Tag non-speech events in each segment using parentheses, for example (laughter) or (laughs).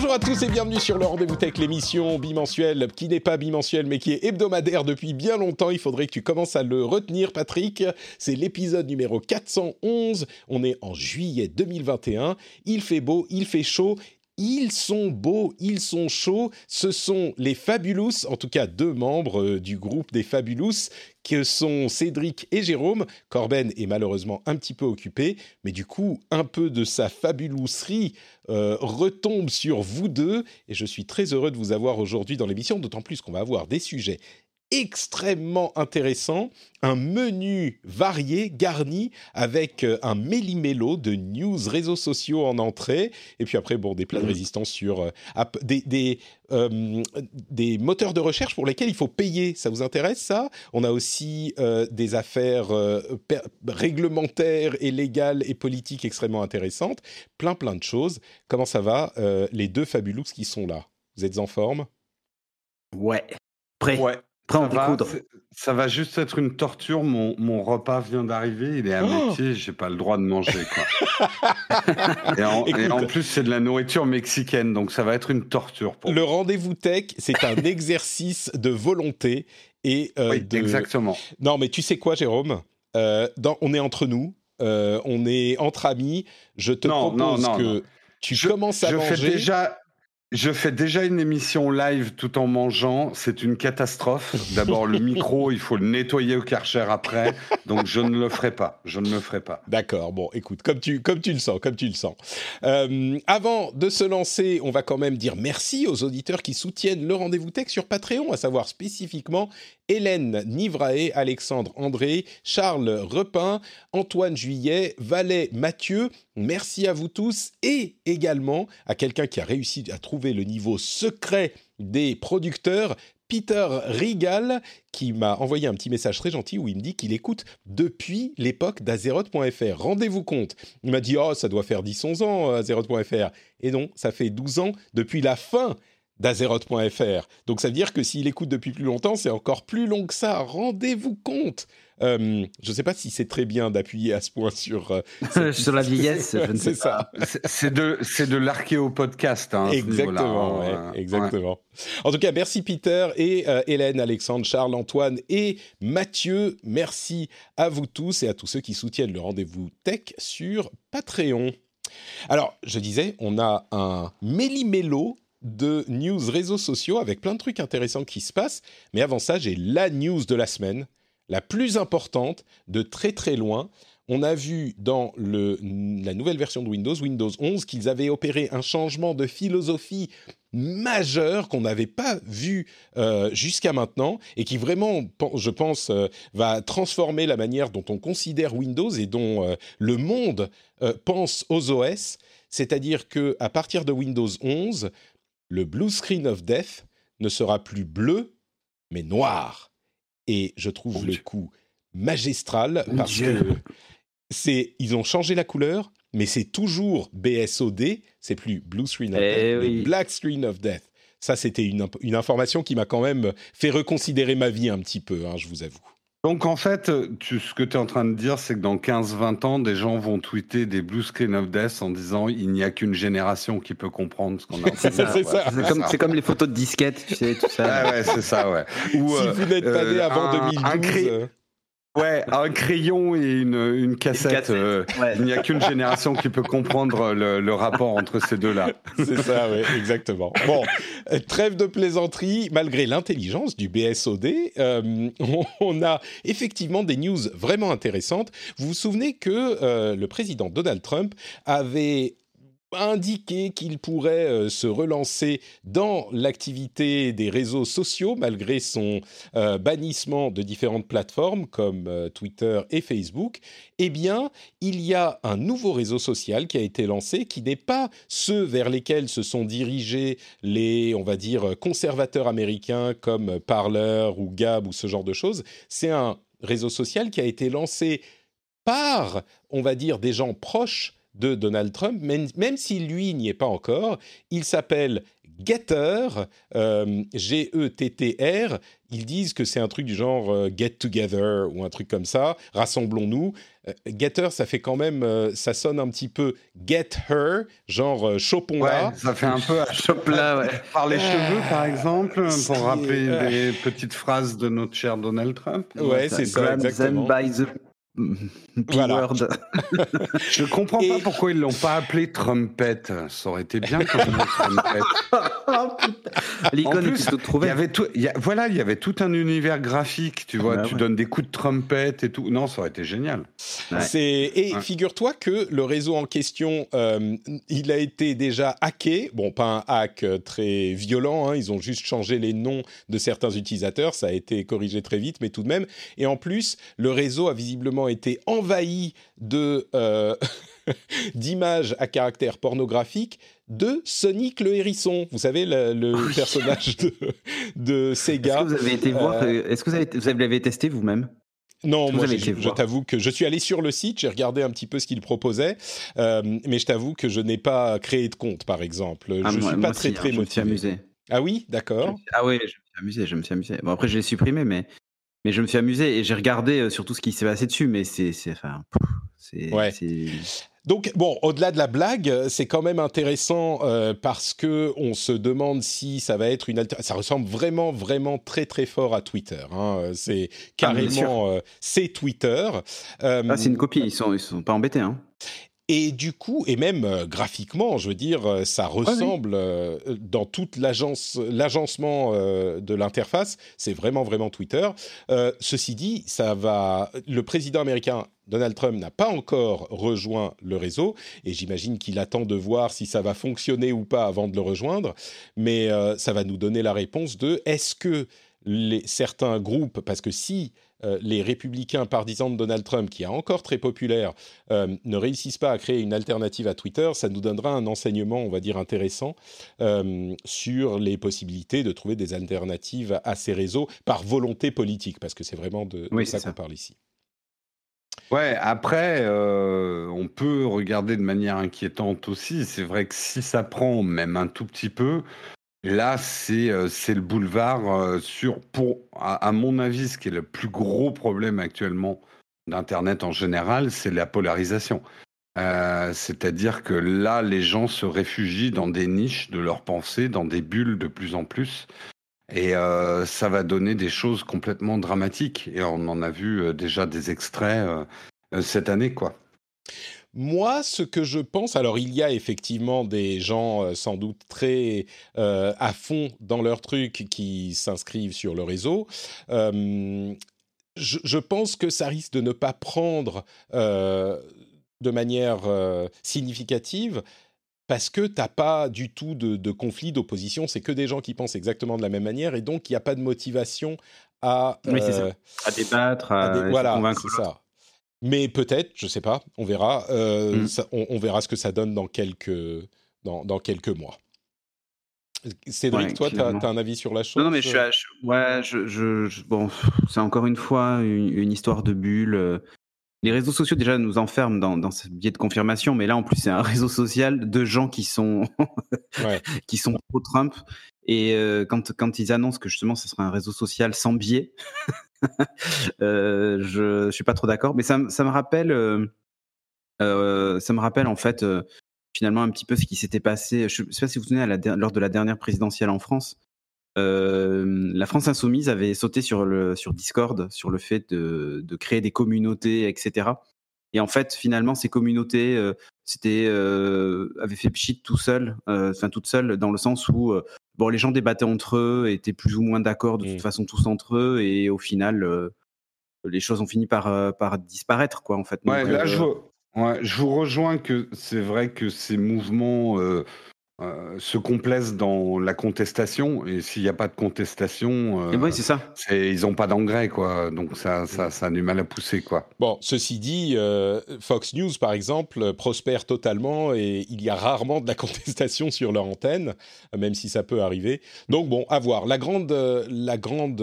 Bonjour à tous et bienvenue sur le Rendez-vous Tech, l'émission bimensuelle qui n'est pas bimensuelle mais qui est hebdomadaire depuis bien longtemps. Il faudrait que tu commences à le retenir, Patrick. C'est l'épisode numéro 411. On est en juillet 2021. Il fait beau, il fait chaud ils sont beaux, ils sont chauds. Ce sont les Fabulous, en tout cas deux membres euh, du groupe des Fabulous, que sont Cédric et Jérôme. Corben est malheureusement un petit peu occupé, mais du coup, un peu de sa fabulouserie euh, retombe sur vous deux. Et je suis très heureux de vous avoir aujourd'hui dans l'émission, d'autant plus qu'on va avoir des sujets extrêmement intéressant, un menu varié, garni, avec euh, un méli-mélo de news réseaux sociaux en entrée, et puis après, bon, des plats de mmh. résistance sur euh, des, des, euh, des, moteurs de recherche pour lesquels il faut payer. Ça vous intéresse, ça? On a aussi des affaires réglementaires et légales et politiques extrêmement intéressantes, plein plein de choses. Comment ça va, les deux fabulous qui sont là? Vous êtes en forme? Ouais. Prêt? Ouais ça va, ça va juste être une torture. Mon, mon repas vient d'arriver, il est à oh mes j'ai pas le droit de manger. Quoi. (laughs) et, en, plus, c'est de la nourriture mexicaine, donc ça va être une torture. Pour le rendez-vous tech, c'est un (laughs) exercice de volonté et euh, oui, exactement. Non, mais tu sais quoi, Jérôme? Euh, dans, On est entre nous, euh, on est entre amis. Je te propose que tu commences à je manger. Fais déjà, je fais déjà une émission live tout en mangeant. C'est une catastrophe. D'abord, le (laughs) micro, il faut le nettoyer au karcher après. Donc, je ne le ferai pas. Je ne le ferai pas. D'accord. Bon, écoute, comme tu, comme tu le sens, comme tu le sens. Euh, avant de se lancer, on va quand même dire merci aux auditeurs qui soutiennent le rendez-vous tech sur Patreon, à savoir spécifiquement Hélène Nivrae, Alexandre André, Charles Repin, Antoine Juillet, Valais Mathieu. Merci à vous tous et également à quelqu'un qui a réussi à trouver le niveau secret des producteurs, Peter Rigal, qui m'a envoyé un petit message très gentil où il me dit qu'il écoute depuis l'époque d'Azeroth.fr. Rendez-vous compte. Il m'a dit, oh, ça doit faire 10-11 ans, Azeroth.fr. Et non, ça fait 12 ans depuis la fin d'Azeroth.fr. Donc ça veut dire que s'il écoute depuis plus longtemps, c'est encore plus long que ça. Rendez-vous compte. Euh, je ne sais pas si c'est très bien d'appuyer à ce point sur euh, (laughs) sur la vieillesse. (laughs) c'est ça. C'est de c'est de l'archéo-podcast. Hein, exactement. Hein. exactement. En tout cas, merci Peter et euh, Hélène, Alexandre, Charles, Antoine et Mathieu. Merci à vous tous et à tous ceux qui soutiennent le rendez-vous tech sur Patreon. Alors, je disais, on a un méli-mélo de news réseaux sociaux avec plein de trucs intéressants qui se passent. Mais avant ça, j'ai la news de la semaine, la plus importante de très très loin. On a vu dans la nouvelle version de Windows, Windows 11, qu'ils avaient opéré un changement de philosophie majeur qu'on n'avait pas vu euh, jusqu'à maintenant et qui vraiment, je pense, euh, va transformer la manière dont on considère Windows et dont euh, le monde pense aux OS. C'est-à-dire que à partir de Windows 11, le blue screen of death ne sera plus bleu, mais noir. Et je trouve le coup magistral parce que c'est ils ont changé la couleur, mais c'est toujours BSOD, c'est plus blue screen of eh death, mais black screen of death. Ça, c'était une, information qui m'a quand même fait reconsidérer ma vie un petit peu, hein, je vous avoue. Donc en fait, tu, ce que tu es en train de dire, c'est que dans 15-20 ans, des gens vont tweeter des blue screen of death en disant il n'y a qu'une génération qui peut comprendre ce qu'on a. (laughs) c'est ça. C'est comme, les photos de disquettes, tu sais, tout ça. Ah ouais, c'est ça, ouais. Ou, si vous n'êtes pas né euh, avant 2012. Ouais, un crayon et une, une cassette. Euh, il n'y a qu'une génération qui peut comprendre le, rapport entre ces deux-là. (laughs) C'est ça, oui, exactement. Bon, euh, trêve de plaisanterie. Malgré l'intelligence du BSOD, euh, (laughs) on, a effectivement des news vraiment intéressantes. Vous vous souvenez que le président Donald Trump avait indiqué qu'il pourrait euh, se relancer dans l'activité des réseaux sociaux malgré son euh, bannissement de différentes plateformes comme euh, Twitter et Facebook, eh bien, il y a un nouveau réseau social qui a été lancé qui n'est pas ceux vers lesquels se sont dirigés les, on va dire, conservateurs américains comme Parler ou Gab ou ce genre de choses. C'est un réseau social qui a été lancé par, on va dire, des gens proches de Donald Trump, même, si lui n'y est pas encore. Il s'appelle Getter, euh, G-E-T-T-R. Ils disent que c'est un truc du genre euh, Get Together ou un truc comme ça, rassemblons-nous. Euh, Getter, ça fait quand même, ça sonne un petit peu Get Her, genre chopons-la. Ouais, ça fait un peu à chope-là, ouais. Par les cheveux, par exemple, pour rappeler des petites phrases de notre cher Donald Trump. Ouais, c'est ça, exactement. by the voilà. (laughs) je comprends pas pourquoi ils l'ont pas appelé Trumpet. Ça aurait été bien comme Trumpet. (laughs) oh, L'icône Il y avait tout, voilà, il y avait tout un univers graphique. Tu vois, bah tu donnes des coups de Trumpet et tout. Non, ça aurait été génial. Et figure-toi que le réseau en question, euh, il a été déjà hacké. Bon, pas un hack euh, très violent. Hein. Ils ont juste changé les noms de certains utilisateurs. Ça a été corrigé très vite, mais tout de même. Et en plus, le réseau a visiblement été envahi de euh, (laughs) d'images à caractère pornographique de Sonic le hérisson. Vous savez le, personnage de, de Sega. Est-ce que vous avez été voir euh, Est-ce que vous avez, vous l'avez testé vous-même? Non, moi, je, t'avoue que je suis allé sur le site, j'ai regardé un petit peu ce qu'il proposait, euh, mais je t'avoue que je n'ai pas créé de compte, par exemple. Ah, je ne suis pas très, très motivé. Je me suis amusé. Ah oui, d'accord. Ah oui, je me suis amusé, je me suis amusé. Bon, après, je l'ai supprimé, mais mais je me suis amusé et j'ai regardé euh, sur tout ce qui s'est passé dessus, mais c'est. Enfin, c'est. Ouais. Donc bon, au-delà de la blague, c'est quand même intéressant euh, parce que on se demande si ça va être une ça ressemble vraiment vraiment très très fort à Twitter. Hein. C'est ah, carrément euh, c'est Twitter. ah, c'est une copie. Ils sont ils sont pas embêtés. Hein. Et du coup, et même euh, graphiquement, je veux dire, euh, ça ressemble euh, dans toute l'agence, l'agencement de l'interface. C'est vraiment, vraiment Twitter. ceci dit, ça va. Le président américain Donald Trump n'a pas encore rejoint le réseau et j'imagine qu'il attend de voir si ça va fonctionner ou pas avant de le rejoindre. Mais ça va nous donner la réponse de est-ce que les, certains groupes, parce que si euh, les républicains partisans de Donald Trump, qui est encore très populaire, euh, ne réussissent pas à créer une alternative à Twitter, ça nous donnera un enseignement, on va dire, intéressant euh, sur les possibilités de trouver des alternatives à ces réseaux par volonté politique, parce que c'est vraiment de, ça, qu'on parle ici. Ouais, après, on peut regarder de manière inquiétante aussi. C'est vrai que si ça prend même un tout petit peu, Là, euh, c'est le boulevard euh, sur, pour, à, mon avis, ce qui est le plus gros problème actuellement d'Internet en général, c'est la polarisation. Euh, c'est-à-dire que là, les gens se réfugient dans des niches de leur pensée, dans des bulles de plus en plus. Et ça va donner des choses complètement dramatiques. Et on en a vu déjà des extraits cette année, quoi. Moi, ce que je pense, alors il y a effectivement des gens euh, sans doute très euh, à fond dans leur truc qui s'inscrivent sur le réseau. Euh, je, pense que ça risque de ne pas prendre de manière significative parce que tu n'as pas du tout de, conflit, d'opposition, c'est que des gens qui pensent exactement de la même manière et donc il n'y a pas de motivation à, à débattre, à, voilà, c'est ça. Mais peut-être, je ne sais pas, on verra. Euh, mm. on, verra ce que ça donne dans quelques, dans, dans quelques mois. Cédric, toi, tu as, un avis sur la chose Non, mais je suis. ouais, je, je, bon, c'est encore une fois une, histoire de bulle. Euh. Les réseaux sociaux déjà nous enferment dans, dans ce biais de confirmation, mais là en plus c'est un (laughs) réseau social de gens qui sont (laughs) qui sont pro Trump et euh, quand quand ils annoncent que justement ce sera un réseau social sans biais, (laughs) euh, je, je suis pas trop d'accord, mais ça, me rappelle, euh, euh, ça me rappelle en fait finalement un petit peu ce qui s'était passé. Je sais pas si vous vous souvenez à la, lors de la dernière présidentielle en France. la France insoumise avait sauté sur le sur Discord sur le fait de, créer des communautés, etc. Et en fait, finalement, ces communautés, c'était avaient fait pchit tout seul, enfin toute seule, dans le sens où bon, les gens débattaient entre eux, étaient plus ou moins d'accord de toute mmh. façon tous entre eux, et au final, les choses ont fini par, par disparaître, quoi, en fait. ouais, là, je Ouais, je vous rejoins que c'est vrai que ces mouvements euh, se complaisent dans la contestation et s'il n'y a pas de contestation, euh, oui, c'est ça. ils n'ont pas d'engrais quoi, donc ça, ça, ça a du mal à pousser quoi. Bon, ceci dit, euh, Fox News par exemple prospère totalement et il y a rarement de la (laughs) contestation sur leur antenne, même si ça peut arriver. Donc bon, à voir. La grande, la grande,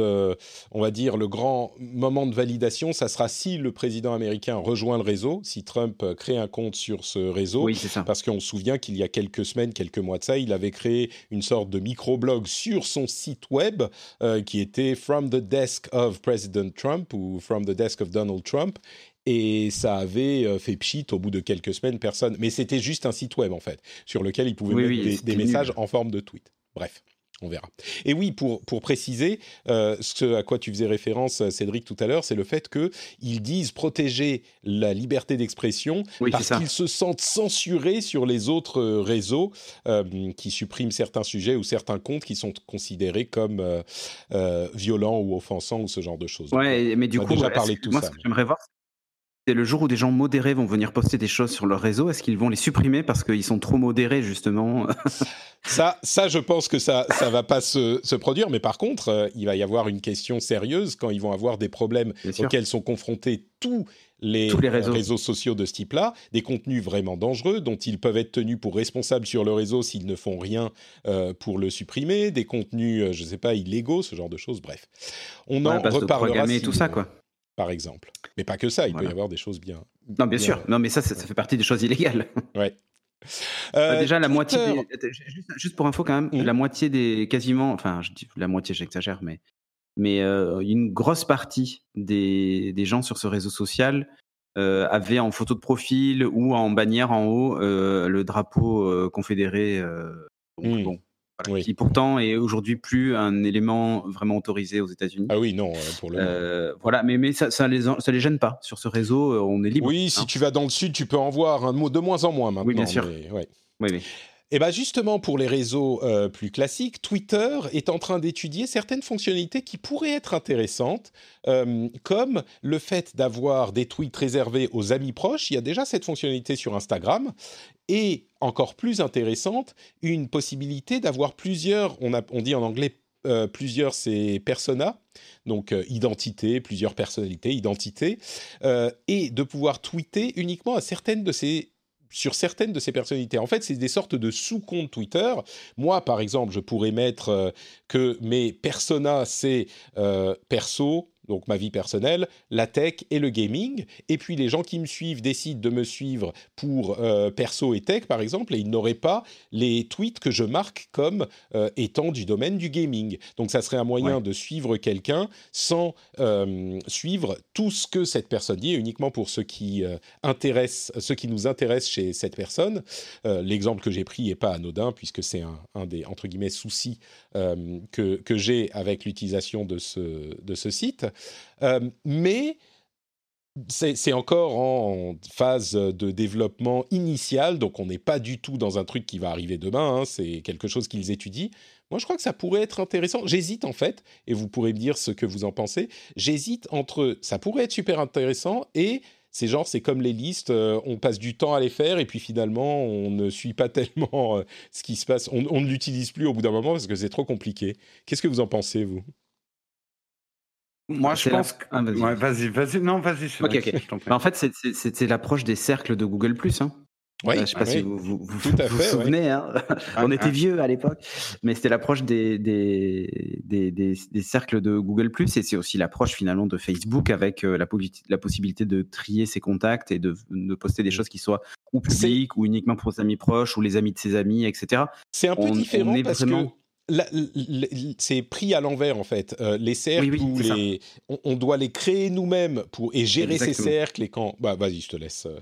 on va dire le grand moment de validation, ça sera si le président américain rejoint le réseau, si Trump crée un compte sur ce réseau, oui, c'est ça. parce qu'on se souvient qu'il y a quelques semaines, quelques mois de ça, il avait créé une sorte de microblog sur son site web euh, qui était From the Desk of President Trump ou From the Desk of Donald Trump. Et ça avait euh, fait pchit au bout de quelques semaines, personne. Mais c'était juste un site web en fait, sur lequel il pouvait mettre des, des messages en forme de tweet. Bref. On verra. Et oui, pour, pour préciser, euh, ce à quoi tu faisais référence, euh, Cédric, tout à l'heure, c'est le fait qu'ils disent protéger la liberté d'expression parce qu'ils se sentent censurés sur les autres euh, réseaux qui suppriment certains sujets ou certains comptes qui sont considérés comme violents ou offensants ou ce genre de choses. Ouais, mais du coup, déjà parlé de tout moi, ça. Ce que j'aimerais voir, c'est le jour où des gens modérés vont venir poster des choses sur leur réseau, est-ce qu'ils vont les supprimer parce qu'ils sont trop modérés justement (laughs) Ça, ça, je pense que ça, ça va pas se, se produire. Mais par contre, euh, il va y avoir une question sérieuse quand ils vont avoir des problèmes auxquels sont confrontés tous les, Tous les réseaux. réseaux. sociaux de ce type-là, des contenus vraiment dangereux dont ils peuvent être tenus pour responsables sur le réseau s'ils ne font rien euh, pour le supprimer, des contenus, euh, je ne sais pas, illégaux, ce genre de choses. Bref, on en reparlera. Si, tout ça, quoi. Par exemple, mais pas que ça. Il voilà. peut y avoir des choses bien. Non, bien, bien sûr. Non, mais ça, ça, ça, fait partie des choses illégales. (laughs) Ouais. Euh, déjà, la moitié. Des, juste, pour info, quand même, mmh. la moitié des. Quasiment. Enfin, je dis la moitié, j'exagère, mais. Mais euh, une grosse partie des, des, gens sur ce réseau social euh, avaient en photo de profil ou en bannière en haut le drapeau confédéré. donc, mmh. bon, voilà, oui. qui pourtant est aujourd'hui plus un élément vraiment autorisé aux États-Unis. Ah oui, non, pour le euh, voilà, mais mais ça, ça les ça les gêne pas sur ce réseau, on est libre. Oui, hein. si tu vas dans le sud, tu peux en voir un mot de moins en moins maintenant. Oui, bien sûr. Mais, ouais. Oui, oui. Et bien justement, pour les réseaux euh, plus classiques, Twitter est en train d'étudier certaines fonctionnalités qui pourraient être intéressantes, euh, comme le fait d'avoir des tweets réservés aux amis proches. Il y a déjà cette fonctionnalité sur Instagram. Et encore plus intéressante, une possibilité d'avoir plusieurs, on, dit en anglais euh, plusieurs, c'est persona, donc euh, identité, plusieurs personnalités, identité, et de pouvoir tweeter uniquement à certaines de ces sur certaines de ces personnalités. En fait, c'est des sortes de sous-comptes Twitter. Moi, par exemple, je pourrais mettre euh, que mes personas, c'est euh, perso, donc ma vie personnelle, la tech et le gaming. Et puis les gens qui me suivent décident de me suivre pour euh, perso et tech, par exemple, et ils n'auraient pas les tweets que je marque comme euh, étant du domaine du gaming. Donc ça serait un moyen ouais. de suivre quelqu'un sans euh, suivre tout ce que cette personne dit, uniquement pour ceux qui, intéressent, ceux qui nous intéressent chez cette personne. L'exemple que j'ai pris n'est pas anodin, puisque c'est un, un, des, entre guillemets, soucis que, que j'ai avec l'utilisation de ce, de ce site. Euh, mais c'est encore en phase de développement initial, donc on n'est pas du tout dans un truc qui va arriver demain, hein, c'est quelque chose qu'ils étudient. Moi, je crois que ça pourrait être intéressant. J'hésite en fait, et vous pourrez me dire ce que vous en pensez. J'hésite entre ça pourrait être super intéressant et c'est genre, c'est comme les listes, euh, on passe du temps à les faire et puis finalement, on ne suit pas (laughs) tellement euh, ce qui se passe. On, on ne l'utilise plus au bout d'un moment parce que c'est trop compliqué. Qu'est-ce que vous en pensez, vous? Moi, je pense. La... Que... Ah, vas-y. vas-y, vas-y. Non, vas-y. Ok, ok. Bah, en fait, c'est l'approche des cercles de Google Hein. Oui, euh, je ne sais pas oui. si vous vous, souvenez, ouais. hein on était vieux à l'époque, mais c'était l'approche des, des, des, des, des, cercles de Google et c'est aussi l'approche finalement de Facebook avec euh, la, la, possibilité de trier ses contacts et de, de poster des choses qui soient ou publiques ou uniquement pour ses amis proches ou les amis de ses amis, etc. C'est un peu on, différent on parce vraiment... que c'est pris à l'envers en fait. Euh, les cercles, oui, oui, les, on, on, doit les créer nous-mêmes pour et gérer Exactement. ces cercles. Et quand, bah vas-y, je te laisse. euh.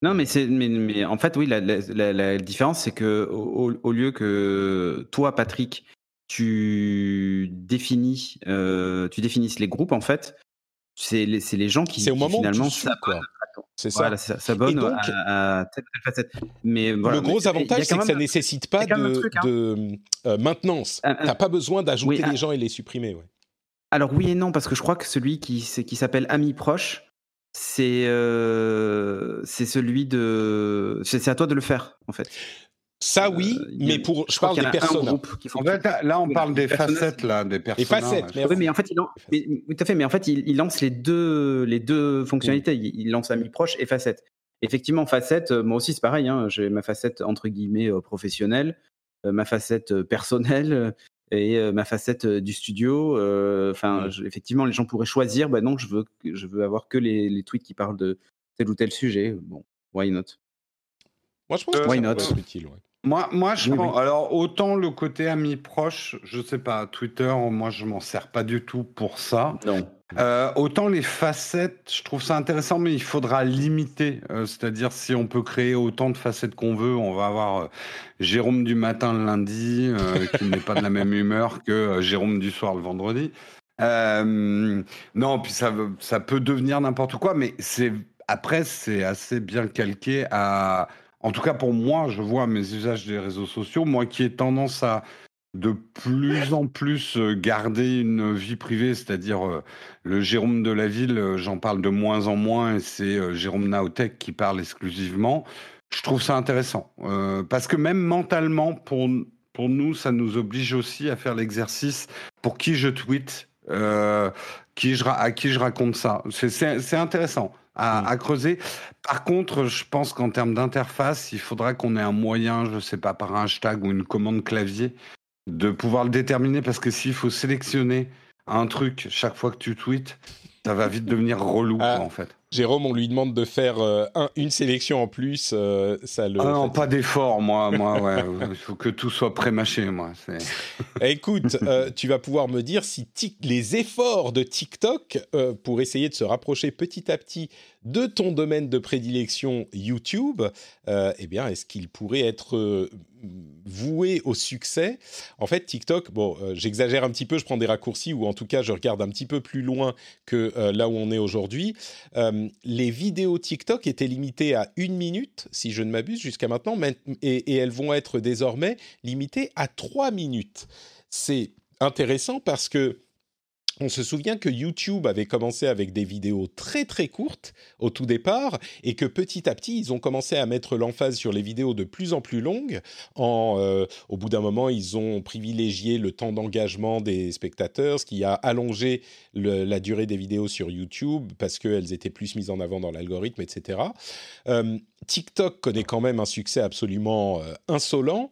Non, mais c'est, mais, mais, en fait, oui, la, la, la, la différence, c'est que au, au, lieu que toi, Patrick, tu définis, euh, tu définisses les groupes, en fait, c'est les, c'est les gens qui, c'est au qui moment finalement. C'est ça. Voilà, ça, ça bonne donc, à, à, telle, telle facette. Mais voilà, le gros mais, avantage, c'est que ça ne nécessite pas de, truc, hein. de euh, maintenance. Euh, tu n'as pas besoin d'ajouter oui, les gens et les supprimer. Ouais. Alors oui et non, parce que je crois que celui qui, qui s'appelle Ami Proche, c'est c'est celui de. C'est à toi de le faire, en fait. Ça oui, mais pour je, parle des personnes. En fait, là on parle des facettes là, des personnes. facettes. Mais, oui, mais en fait, il lance, tout à fait. Mais en fait, il, lance les deux les deux fonctionnalités. Il, lance ami proche et facette. Effectivement, facette. Moi aussi, c'est pareil. Hein, J'ai ma facette entre guillemets professionnelle, ma facette personnelle et ma facette du studio. Enfin, effectivement, les gens pourraient choisir. Bah non, je veux je veux avoir que les, les tweets qui parlent de tel ou tel sujet. Bon, why not? Moi, je pense que why not? utile. Moi, moi je pense. Alors, autant le côté ami proche, je sais pas, Twitter, moi, je m'en sers pas du tout pour ça. Non. Euh, autant les facettes, je trouve ça intéressant, mais il faudra limiter. Euh, c'est-à-dire, si on peut créer autant de facettes qu'on veut, on va avoir euh, Jérôme du matin le lundi, (laughs) qui n'est pas de la même humeur que Jérôme du soir le vendredi. non, puis ça, ça peut devenir n'importe quoi, mais c'est après, c'est assez bien calqué à en tout cas pour moi, je vois mes usages des réseaux sociaux, moi qui ai tendance à de plus en plus euh, garder une vie privée, c'est-à-dire euh, le Jérôme de la ville, euh, j'en parle de moins en moins et c'est Jérôme Naotech qui parle exclusivement. Je trouve ça intéressant parce que même mentalement, pour, pour nous, ça nous oblige aussi à faire l'exercice pour qui je tweet, qui je, à qui je raconte ça. C'est intéressant. Mm. à, creuser. Par contre, je pense qu'en termes d'interface, il faudra qu'on ait un moyen, je ne sais pas, par un hashtag ou une commande clavier, de pouvoir le déterminer parce que s'il faut sélectionner un truc chaque fois que tu tweets, ça va vite devenir relou ah. en fait. Jérôme, on lui demande de faire euh, une sélection en plus, euh, ça le. Ah non, pas d'effort, moi, moi, ouais. Il faut que tout soit pré-mâché, moi. (laughs) Écoute, euh, tu vas pouvoir me dire si les efforts de TikTok pour essayer de se rapprocher petit à petit de ton domaine de prédilection YouTube, eh bien, est-ce qu'il pourrait être voué au succès? En fait, TikTok, bon, euh, j'exagère un petit peu, je prends des raccourcis ou en tout cas, je regarde un petit peu plus loin que euh, là où on est aujourd'hui. Euh, les vidéos TikTok étaient limitées à une minute, si je ne m'abuse, jusqu'à maintenant, et elles vont être désormais limitées à trois minutes. C'est intéressant parce que on se souvient que YouTube avait commencé avec des vidéos très très courtes au tout départ et que petit à petit ils ont commencé à mettre l'emphase sur les vidéos de plus en plus longues. Euh, au bout d'un moment, ils ont privilégié le temps d'engagement des spectateurs, ce qui a allongé la durée des vidéos sur YouTube parce qu'elles étaient plus mises en avant dans l'algorithme, etc. Euh, TikTok connaît quand même un succès absolument euh, insolent.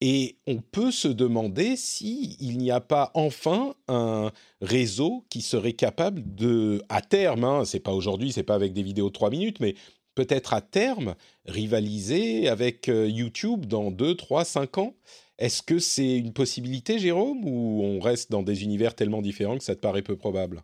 Et on peut se demander s'il n'y a pas enfin un réseau qui serait capable de, à terme, hein, c'est pas aujourd'hui, c'est pas avec des vidéos de 3 minutes, mais peut-être à terme, rivaliser avec euh, YouTube dans 2, 3, 5 ans. Est-ce que c'est une possibilité, Jérôme, ou on reste dans des univers tellement différents que ça te paraît peu probable?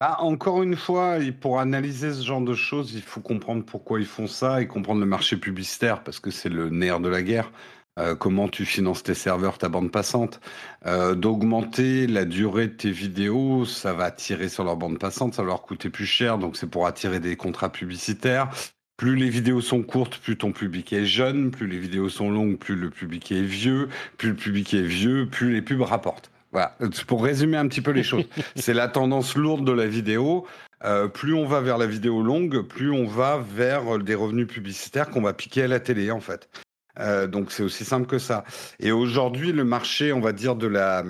Ah, encore une fois, pour analyser ce genre de choses, il faut comprendre pourquoi ils font ça et comprendre le marché publicitaire, parce que c'est le nerf de la guerre. Euh, comment tu finances tes serveurs, ta bande passante, euh, d'augmenter la durée de tes vidéos, ça va tirer sur leur bande passante, ça va leur coûter plus cher, donc c'est pour attirer des contrats publicitaires. Plus les vidéos sont courtes, plus ton public est jeune, plus les vidéos sont longues, plus le public est vieux, plus le public est vieux, plus les pubs rapportent. Voilà, pour résumer un petit peu les choses. (laughs) c'est la tendance lourde de la vidéo. Euh, plus on va vers la vidéo longue, plus on va vers des revenus publicitaires qu'on va piquer à la télé, en fait. Euh, donc c'est aussi simple que ça. Et aujourd'hui, le marché, on va dire de la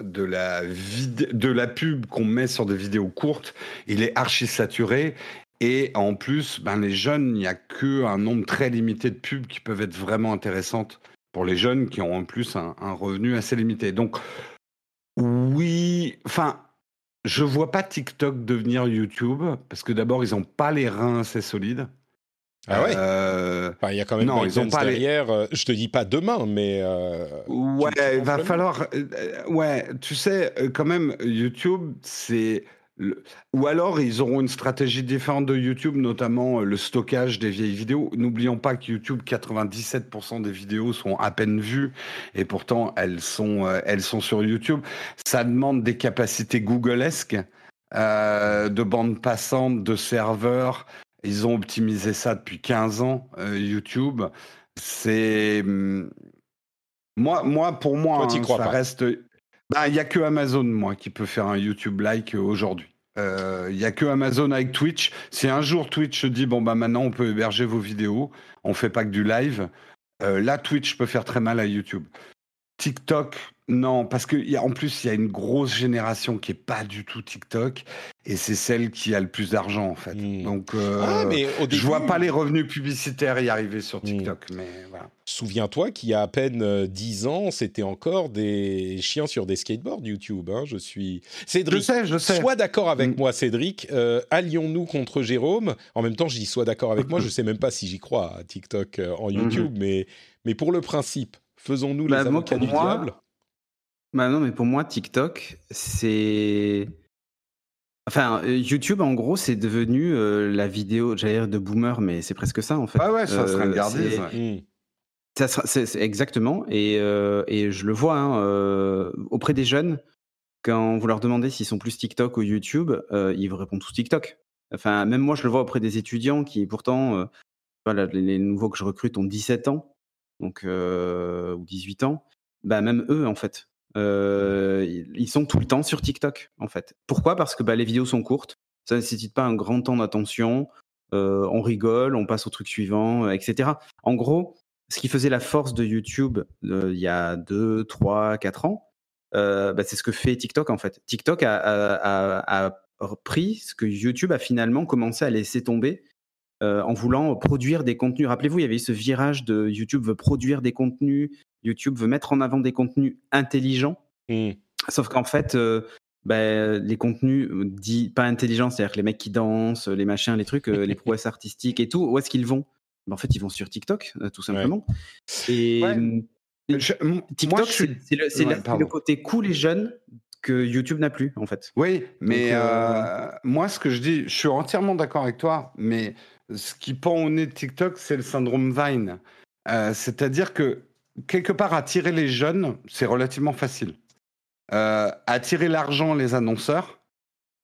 de la pub qu'on met sur des vidéos courtes, il est archi saturé. Et en plus, ben les jeunes, il n'y a que un nombre très limité de pubs qui peuvent être vraiment intéressantes pour les jeunes qui ont en plus un, un revenu assez limité. Donc oui, enfin. Je vois pas TikTok devenir YouTube parce que d'abord ils n'ont pas les reins assez solides. Ah ouais euh, Il y a quand même non, ils ont pas derrière. Euh, je te dis pas demain, mais. Euh, ouais, il va falloir. ouais, tu sais, quand même, YouTube, c'est. Ou alors ils auront une stratégie différente de YouTube, notamment le stockage des vieilles vidéos. N'oublions pas que YouTube, 97% des vidéos sont à peine vues et pourtant elles sont, elles sont sur YouTube. Ça demande des capacités Googlesques, de bande passante, de serveurs. Ils ont optimisé ça depuis 15 ans, euh, YouTube. C'est. Hmm, moi, moi, pour moi, hein, ça reste. Ben, il n'y a que Amazon, moi, qui peut faire un YouTube-like aujourd'hui. Il n'y a que Amazon avec Twitch. Si un jour Twitch dit bon bah maintenant on peut héberger vos vidéos, on fait pas que du live. là Twitch peut faire très mal à YouTube. TikTok, non, parce qu'en plus, il y a une grosse génération qui est pas du tout TikTok, et c'est celle qui a le plus d'argent, en fait. Hmm. Donc, euh, ah, mais je vois pas les revenus publicitaires y arriver sur hmm. TikTok, mais voilà. Souviens-toi qu'il y a à peine 10 euh, ans, c'était encore des chiens sur des skateboards YouTube. Hein, je suis Cédric. Je sais, je sais. Sois d'accord avec hmm. moi, Cédric. Euh, allions-nous contre Jérôme? En même temps, je dis sois d'accord avec moi. Je (laughs) sais même pas si j'y crois à TikTok en YouTube, mais mais pour le principe, faisons-nous les bah, avocats du diable. Bah non, mais pour moi, TikTok, c'est. Enfin, euh, YouTube, en gros, c'est devenu euh, la vidéo, j'allais dire de boomer, mais c'est presque ça, en fait. Ah ouais, ça serait regardé. Hmm. Ça c'est, exactement, et, euh, et, je le vois hein, auprès des jeunes, quand vous leur demandez s'ils sont plus TikTok ou YouTube, ils vous répondent tous TikTok. Enfin, même moi, je le vois auprès des étudiants qui, pourtant, voilà, les, nouveaux que je recrute ont 17 ans, donc, ou 18 ans. Bah, même eux, en fait, euh, ils sont tout le temps sur TikTok, en fait. Pourquoi? Parce que bah, les vidéos sont courtes, ça ne nécessite pas un grand temps d'attention, euh, on rigole, on passe au truc suivant, euh, etc. En gros, ce qui faisait la force de YouTube il y a 2, 3, 4 ans, bah, c'est ce que fait TikTok, en fait. TikTok a, a, ce que YouTube a finalement commencé à laisser tomber en voulant produire des contenus. Rappelez-vous, il y avait ce virage de YouTube veut produire des contenus, YouTube veut mettre en avant des contenus intelligents. Mmh. Sauf qu'en fait, euh, bah, les contenus dits pas intelligents, c'est-à-dire les mecs qui dansent, les machins, les trucs, euh, les (laughs) prouesses artistiques et tout, où est-ce qu'ils vont? Bah, En fait, ils vont sur TikTok, euh, tout simplement. Et TikTok, c'est le, côté cool et jeune que YouTube n'a plus, en fait. Oui, mais moi, ce que je dis, je suis entièrement d'accord avec toi, mais ce qui pend au nez de TikTok, c'est le syndrome Vine. C'est-à-dire que quelque part, attirer les jeunes, c'est relativement facile. Euh, attirer l'argent, les annonceurs,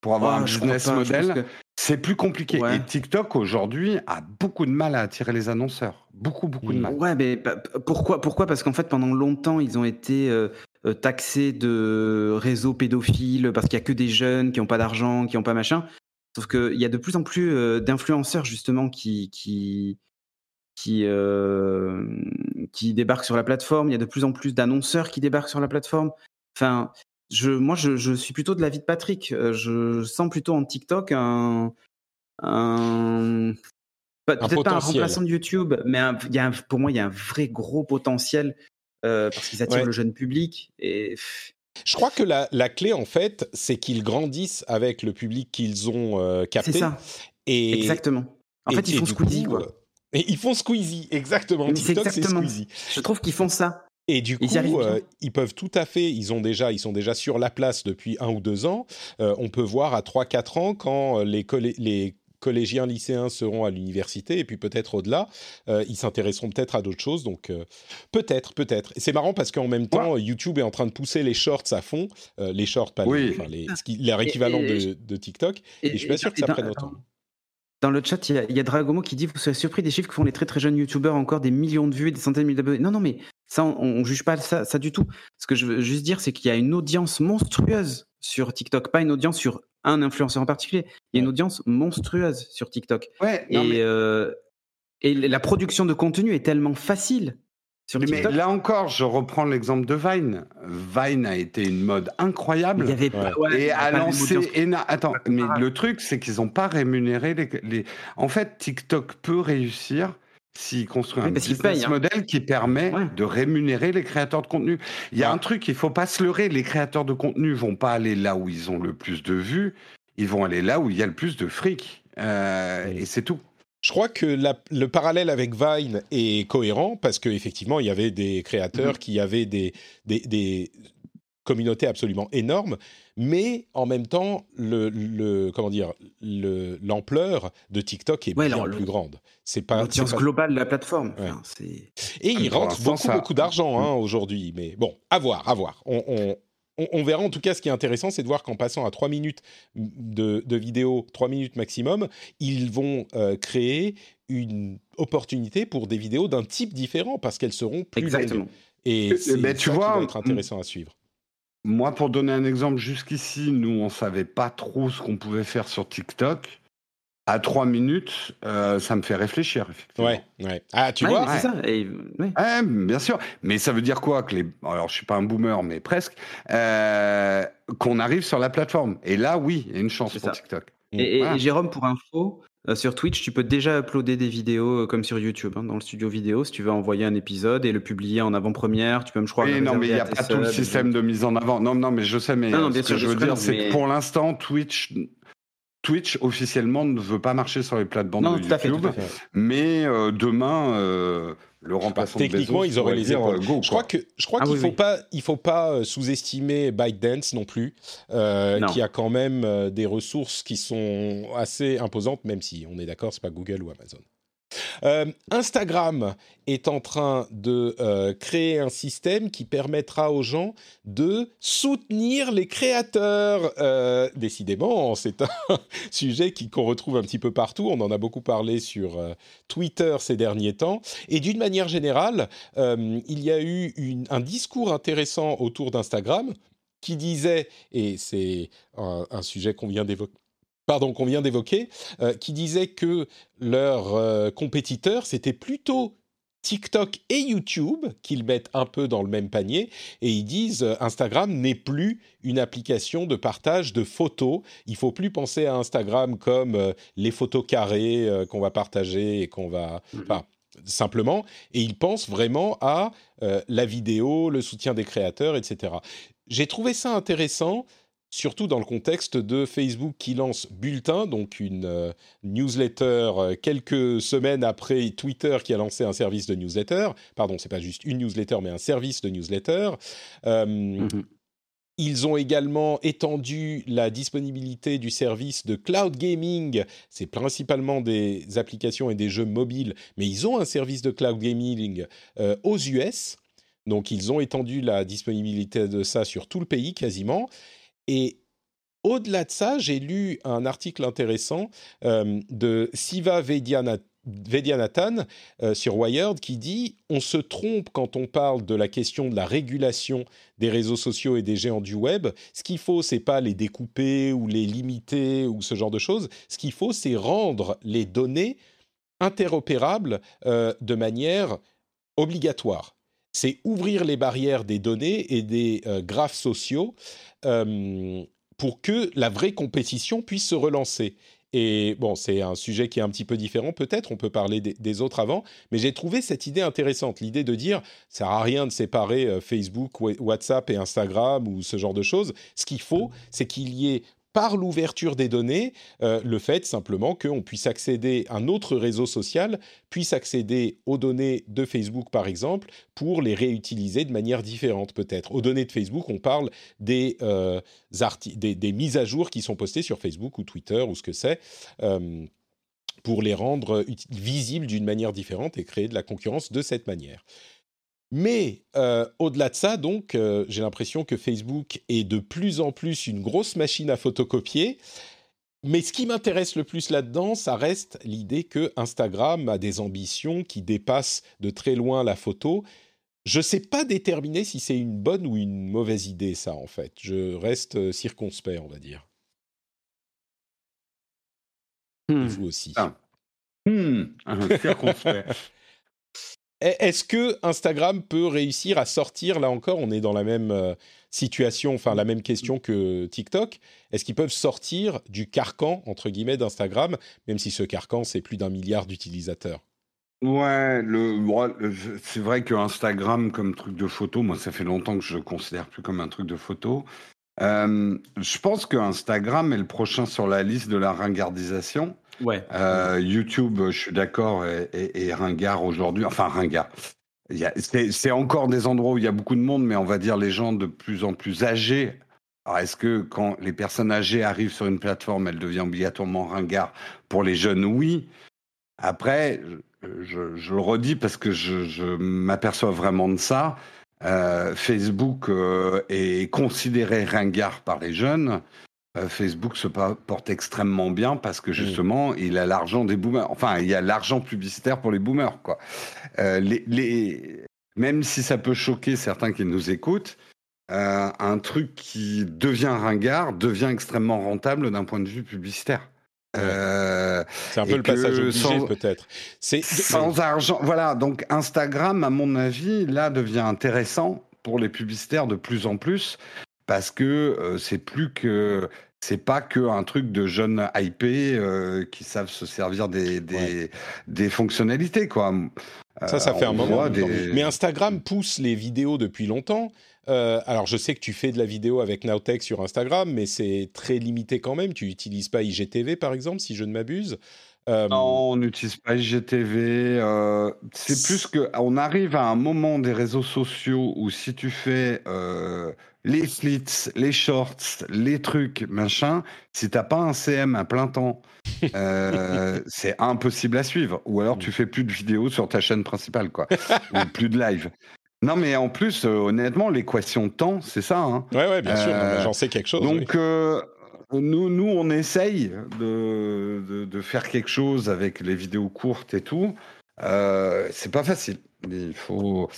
pour avoir un business model, c'est plus compliqué. Et TikTok, aujourd'hui, a beaucoup de mal à attirer les annonceurs. Beaucoup, beaucoup de hmm. mal. Ouais, mais pourquoi, pourquoi? Parce qu'en fait, pendant longtemps, ils ont été euh, euh, taxés de réseaux pédophiles, parce qu'il n'y a que des jeunes qui n'ont pas d'argent, qui n'ont pas machin. Sauf qu'il y a de plus en plus d'influenceurs, justement, qui, qui, qui, euh, qui débarquent sur la plateforme. Il y a de plus en plus d'annonceurs qui débarquent sur la plateforme. Enfin, je, moi, je, je, suis plutôt de l'avis de Patrick. Euh, je sens plutôt en TikTok un. un Peut-être pas un remplaçant de YouTube, mais il y a pour moi, il y a un vrai gros potentiel euh, parce qu'ils attirent le jeune public. Et... Je crois que la, la clé, en fait, c'est qu'ils grandissent avec le public qu'ils ont capté. C'est ça. Et, Exactement. En fait, ils font Squeezie, quoi. Et ils font Squeezie, exactement. TikTok, c'est Squeezie. Je trouve qu'ils font ça. Et du coup, euh, ils peuvent tout à fait, ils, ont déjà, ils sont déjà sur la place depuis un ou deux ans. Euh, on peut voir à 3-4 ans quand euh, les, les collégiens, lycéens seront à l'université et puis peut-être au-delà, ils s'intéresseront peut-être à d'autres choses. Donc peut-être, peut-être. C'est marrant parce qu'en même temps, YouTube est en train de pousser les shorts à fond, les shorts, pas les, enfin, leur équivalent de, de, TikTok. Et, et je suis pas sûr que ça prenne autant. Dans le chat, il y, a, Dragomo qui dit Vous serez surpris des chiffres que font les très très jeunes youtubeurs, encore des millions de vues et des centaines de milliers d'abonnés. Non, non, mais ça, on, ne juge pas ça, ça du tout. Ce que je veux juste dire, c'est qu'il y a une audience monstrueuse sur TikTok, pas une audience sur un influenceur en particulier. Il y a une audience monstrueuse sur TikTok. Ouais, et, euh, et la production de contenu est tellement facile mais là encore, je reprends l'exemple de Vine. Vine a été une mode incroyable. Il y avait pas, et a lancé. Attends, mais le truc, c'est qu'ils n'ont pas rémunéré les, En fait, TikTok peut réussir s'il construit un business hein. model qui permet de rémunérer les créateurs de contenu. Il y a un truc, il faut pas se leurrer. Les créateurs de contenu vont pas aller là où ils ont le plus de vues. Ils vont aller là où il y a le plus de fric. Euh, et c'est tout. Je crois que le parallèle avec Vine est cohérent parce qu'effectivement, il y avait des créateurs mm-hmm. qui avaient des, des, communautés absolument énormes, mais en même temps, le, comment dire, l'ampleur de TikTok est bien plus grande. C'est pas l'audience globale de la plateforme. Et il rentre beaucoup, beaucoup d'argent hein, aujourd'hui. Mais bon, à voir, à voir. on, on, verra en tout cas ce qui est intéressant, c'est de voir qu'en passant à 3 minutes de, vidéo, 3 minutes maximum, ils vont euh, créer une opportunité pour des vidéos d'un type différent parce qu'elles seront plus Exactement. Et c'est ça tu vois, qui va être intéressant à suivre. moi, pour donner un exemple, jusqu'ici, nous, on savait pas trop ce qu'on pouvait faire sur TikTok à trois minutes, euh, ça me fait réfléchir, effectivement. Ouais, ouais. Ah, tu vois C'est ça. Et, bien sûr. Mais ça veut dire quoi que les... Alors, je suis pas un boomer, mais presque. Euh, qu'on arrive sur la plateforme. Et là, oui, il y a une chance pour TikTok. Et, Jérôme, pour info, euh, sur Twitch, tu peux déjà uploader des vidéos comme sur YouTube, hein, dans le studio vidéo, si tu veux envoyer un épisode et le publier en avant-première. Tu peux me, je crois. non, mais il n'y a pas tout le système de mise en avant. Non, non, mais je sais, mais ce que je veux dire, c'est que pour l'instant, Twitch Twitch officiellement ne veut pas marcher sur les plates-bandes de YouTube, mais euh, demain euh, le remplaçant techniquement ils auraient les épaules. Go, je crois que je crois ah qu'il faut pas il faut pas euh, sous-estimer ByteDance non plus, qui a quand même des ressources qui sont assez imposantes, même si on est d'accord c'est pas Google ou Amazon. Euh, Instagram est en train de euh, créer un système qui permettra aux gens de soutenir les créateurs. Euh, décidément, c'est un (laughs) sujet qu'on retrouve un petit peu partout. On en a beaucoup parlé sur Twitter ces derniers temps. Et d'une manière générale, il y a eu un discours intéressant autour d'Instagram qui disait, et c'est un sujet qu'on vient d'évoquer pardon, qu'on vient d'évoquer, euh, qui disait que leurs euh, compétiteurs, c'était plutôt TikTok et YouTube qu'ils mettent un peu dans le même panier et ils disent euh, Instagram n'est plus une application de partage de photos. Il faut plus penser à Instagram comme les photos carrées qu'on va partager et qu'on va, mm-hmm. enfin, simplement. Et ils pensent vraiment à la vidéo, le soutien des créateurs, etc. J'ai trouvé ça intéressant surtout dans le contexte de Facebook qui lance Bulletin, donc une euh, newsletter euh, quelques semaines après Twitter qui a lancé un service de newsletter. Pardon, c'est pas juste une newsletter, mais un service de newsletter. Euh, mhm. Ils ont également étendu la disponibilité du service de cloud gaming. C'est principalement des applications et des jeux mobiles, mais ils ont un service de cloud gaming aux US. Donc ils ont étendu la disponibilité de ça sur tout le pays quasiment. Et au-delà de ça, j'ai lu un article intéressant euh, de Siva Vedianathan euh, sur Wired qui dit on se trompe quand on parle de la question de la régulation des réseaux sociaux et des géants du web. Ce qu'il faut, c'est pas les découper ou les limiter ou ce genre de choses. Ce qu'il faut, c'est rendre les données interopérables euh, de manière obligatoire. C'est ouvrir les barrières des données et des graphes sociaux euh, pour que la vraie compétition puisse se relancer. Et bon, c'est un sujet qui est un petit peu différent peut-être, on peut parler des, autres avant, mais j'ai trouvé cette idée intéressante, l'idée de dire, ça sert à rien de séparer euh, Facebook, WhatsApp et Instagram ou ce genre de choses. Ce qu'il faut, c'est qu'il y ait par l'ouverture des données, euh, le fait simplement qu'on puisse accéder, un autre réseau social puisse accéder aux données de Facebook par exemple, pour les réutiliser de manière différente peut-être. Aux données de Facebook, on parle des, euh, des, mises à jour qui sont postées sur Facebook ou Twitter ou ce que c'est. Euh, pour les rendre visibles d'une manière différente et créer de la concurrence de cette manière. Mais euh, au-delà de ça, donc, euh, j'ai l'impression que Facebook est de plus en plus une grosse machine à photocopier. Mais ce qui m'intéresse le plus là-dedans, ça reste l'idée que Instagram a des ambitions qui dépassent de très loin la photo. Je ne sais pas déterminer si c'est une bonne ou une mauvaise idée, ça, en fait. Je reste euh, circonspect, on va dire. Et hmm. vous aussi. Ah. Hmm. (laughs) circonspect. Est-ce que Instagram peut réussir à sortir, là encore, on est dans la même euh, situation, enfin la même question que TikTok, est-ce qu'ils peuvent sortir du carcan, entre guillemets, d'Instagram, même si ce carcan, c'est plus d'un milliard d'utilisateurs? Ouais, c'est vrai que Instagram comme truc de photo, moi ça fait longtemps que je le considère plus comme un truc de photo. Euh, je pense que Instagram est le prochain sur la liste de la ringardisation. Euh, YouTube, je suis d'accord, et, ringard aujourd'hui. Enfin, ringard. C'est encore des endroits où il y a beaucoup de monde, mais on va dire les gens de plus en plus âgés. Alors, est-ce que quand les personnes âgées arrivent sur une plateforme, elle devient obligatoirement ringard Pour les jeunes, oui. Après, je, le redis parce que je, m'aperçois vraiment de ça. Euh, Facebook euh, est considéré ringard par les jeunes. Euh, Facebook se porte extrêmement bien parce que mmh. justement, il a l'argent des boomers. Enfin, il y a l'argent publicitaire pour les boomers, quoi. Euh, les, Même si ça peut choquer certains qui nous écoutent, un truc qui devient ringard devient extrêmement rentable d'un point de vue publicitaire. Euh, c'est un peu le passage obligé peut-être. C'est sans argent. Voilà, donc Instagram, à mon avis, là devient intéressant pour les publicitaires de plus en plus parce que euh, c'est plus que c'est pas que un truc de jeunes hypés euh, qui savent se servir des, des, des fonctionnalités quoi. Ça, ça fait un moment. Mais Instagram pousse les vidéos depuis longtemps. Euh, alors, je sais que tu fais de la vidéo avec Nowtech sur Instagram, mais c'est très limité quand même. Tu n'utilises pas IGTV, par exemple, si je ne m'abuse. Euh, non, on n'utilise pas IGTV. Euh, c'est plus que on arrive à un moment des réseaux sociaux où si tu fais les slits, les shorts, les trucs, machin, si t'as pas un CM à plein temps, (laughs) c'est impossible à suivre. Ou alors tu fais plus de vidéos sur ta chaîne principale, quoi, (laughs) ou plus de live. Non, mais en plus, euh, honnêtement, l'équation temps, c'est ça. Hein. Ouais, ouais, bien sûr. Euh, j'en sais quelque chose. Donc, euh, nous, nous, on essaye de, de, faire quelque chose avec les vidéos courtes et tout. c'est pas facile. Il faut.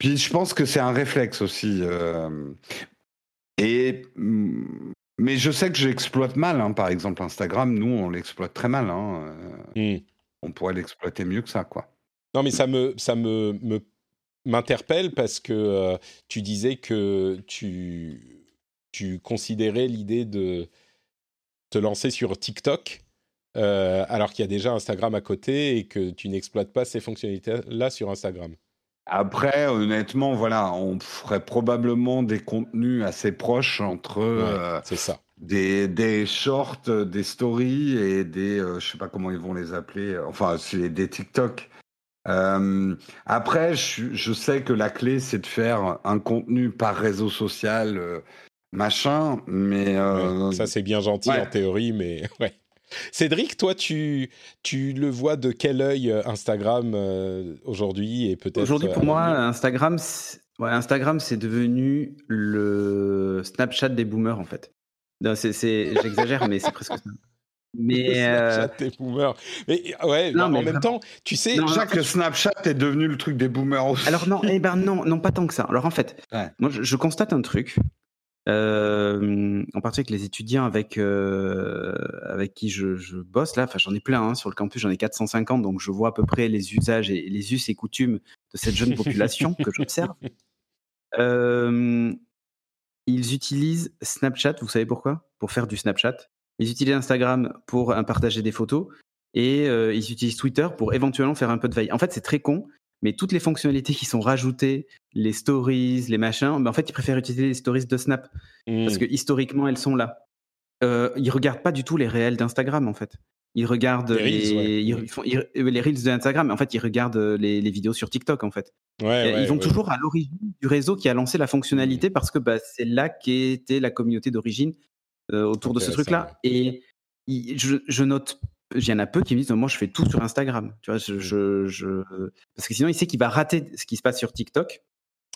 Puis, je pense que c'est un réflexe aussi. Et. Mm, mais je sais que j'exploite mal, hein. par exemple Instagram, nous on l'exploite très mal. Hein. Hmm. On pourrait l'exploiter mieux que ça, quoi. Non, mais ça me, ça me, me m'interpelle parce que euh, tu disais que tu, tu considérais l'idée de te lancer sur TikTok euh, alors qu'il y a déjà Instagram à côté et que tu n'exploites pas ces fonctionnalités-là sur Instagram. Après, honnêtement, voilà, on ferait probablement des contenus assez proches entre euh, c'est ça. Des, des shorts, des stories et des, je sais pas comment ils vont les appeler, enfin, c'est des TikTok euh, après, je, sais que la clé, c'est de faire un contenu par réseau social, euh, machin, mais... Euh, ça, c'est bien gentil en théorie, mais (laughs) ouais. Cédric, toi, tu, tu le vois de quel œil Instagram aujourd'hui et peut-être... Aujourd'hui, pour moi, Instagram, ouais, Instagram, c'est devenu le Snapchat des boomers, en fait. J'exagère, mais c'est presque ça. (laughs) Mais Snapchat des boomers. Mais ouais, non, en même temps, tu sais, non, Jacques, Snapchat est devenu le truc des boomers aussi. (laughs) Alors non, eh ben non, non pas tant que ça. Alors en fait, moi je, constate un truc. En particulier avec les étudiants avec avec qui je, bosse là, enfin j'en ai plein hein, sur le campus, j'en ai 450, donc je vois à peu près les usages et les us et coutumes de cette jeune population que j'observe. Ils utilisent Snapchat, vous savez pourquoi? Pour faire du Snapchat. Ils utilisent Instagram pour euh, partager des photos et ils utilisent Twitter pour éventuellement faire un peu de veille. En fait, c'est très con, mais toutes les fonctionnalités qui sont rajoutées, les stories, les machins, ben en fait, ils préfèrent utiliser les stories de Snap parce mmh. que historiquement, elles sont là. Euh, ils regardent pas du tout les réels d'Instagram, en fait. Ils regardent les, ils, font, euh, les reels d'Instagram, en fait, ils regardent les, vidéos sur TikTok, en fait. ils vont toujours à l'origine du réseau qui a lancé la fonctionnalité parce que bah, c'est là qu'était la communauté d'origine euh, autour de ce truc-là. Et je, je note il y en a peu qui me disent moi je fais tout sur Instagram. Tu vois je, je, parce que sinon il sait qu'il va rater ce qui se passe sur TikTok.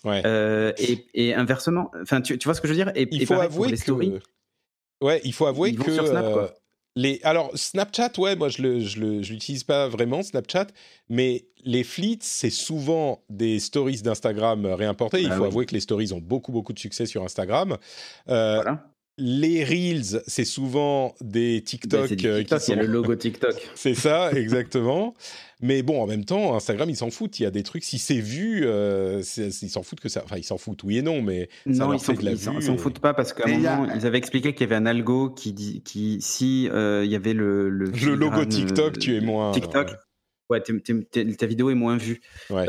Ouais. Euh, et, et, inversement enfin tu, tu, vois ce que je veux dire? Et, il faut avouer les stories, ouais il faut avouer que euh, les alors Snapchat ouais moi je le je l'utilise pas vraiment Snapchat mais les flits c'est souvent des stories d'Instagram réimportées. Il bah faut avouer que les stories ont beaucoup beaucoup de succès sur Instagram. Voilà les Reels, c'est souvent des TikTok. C'est euh, TikTok, il y a le logo TikTok. (laughs) c'est ça, exactement. Mais bon, en même temps, Instagram, ils s'en foutent. Il y a des trucs, si c'est vu, euh, ils s'en foutent que ça. Enfin, ils s'en foutent, oui et non, mais. Non, ils s'en foutent pas parce qu'à un moment, ils avaient expliqué qu'il y avait un algo qui dit, qui, si euh, il y avait le. Le, logo TikTok, tu es moins. TikTok. Ouais, ta vidéo est moins vue.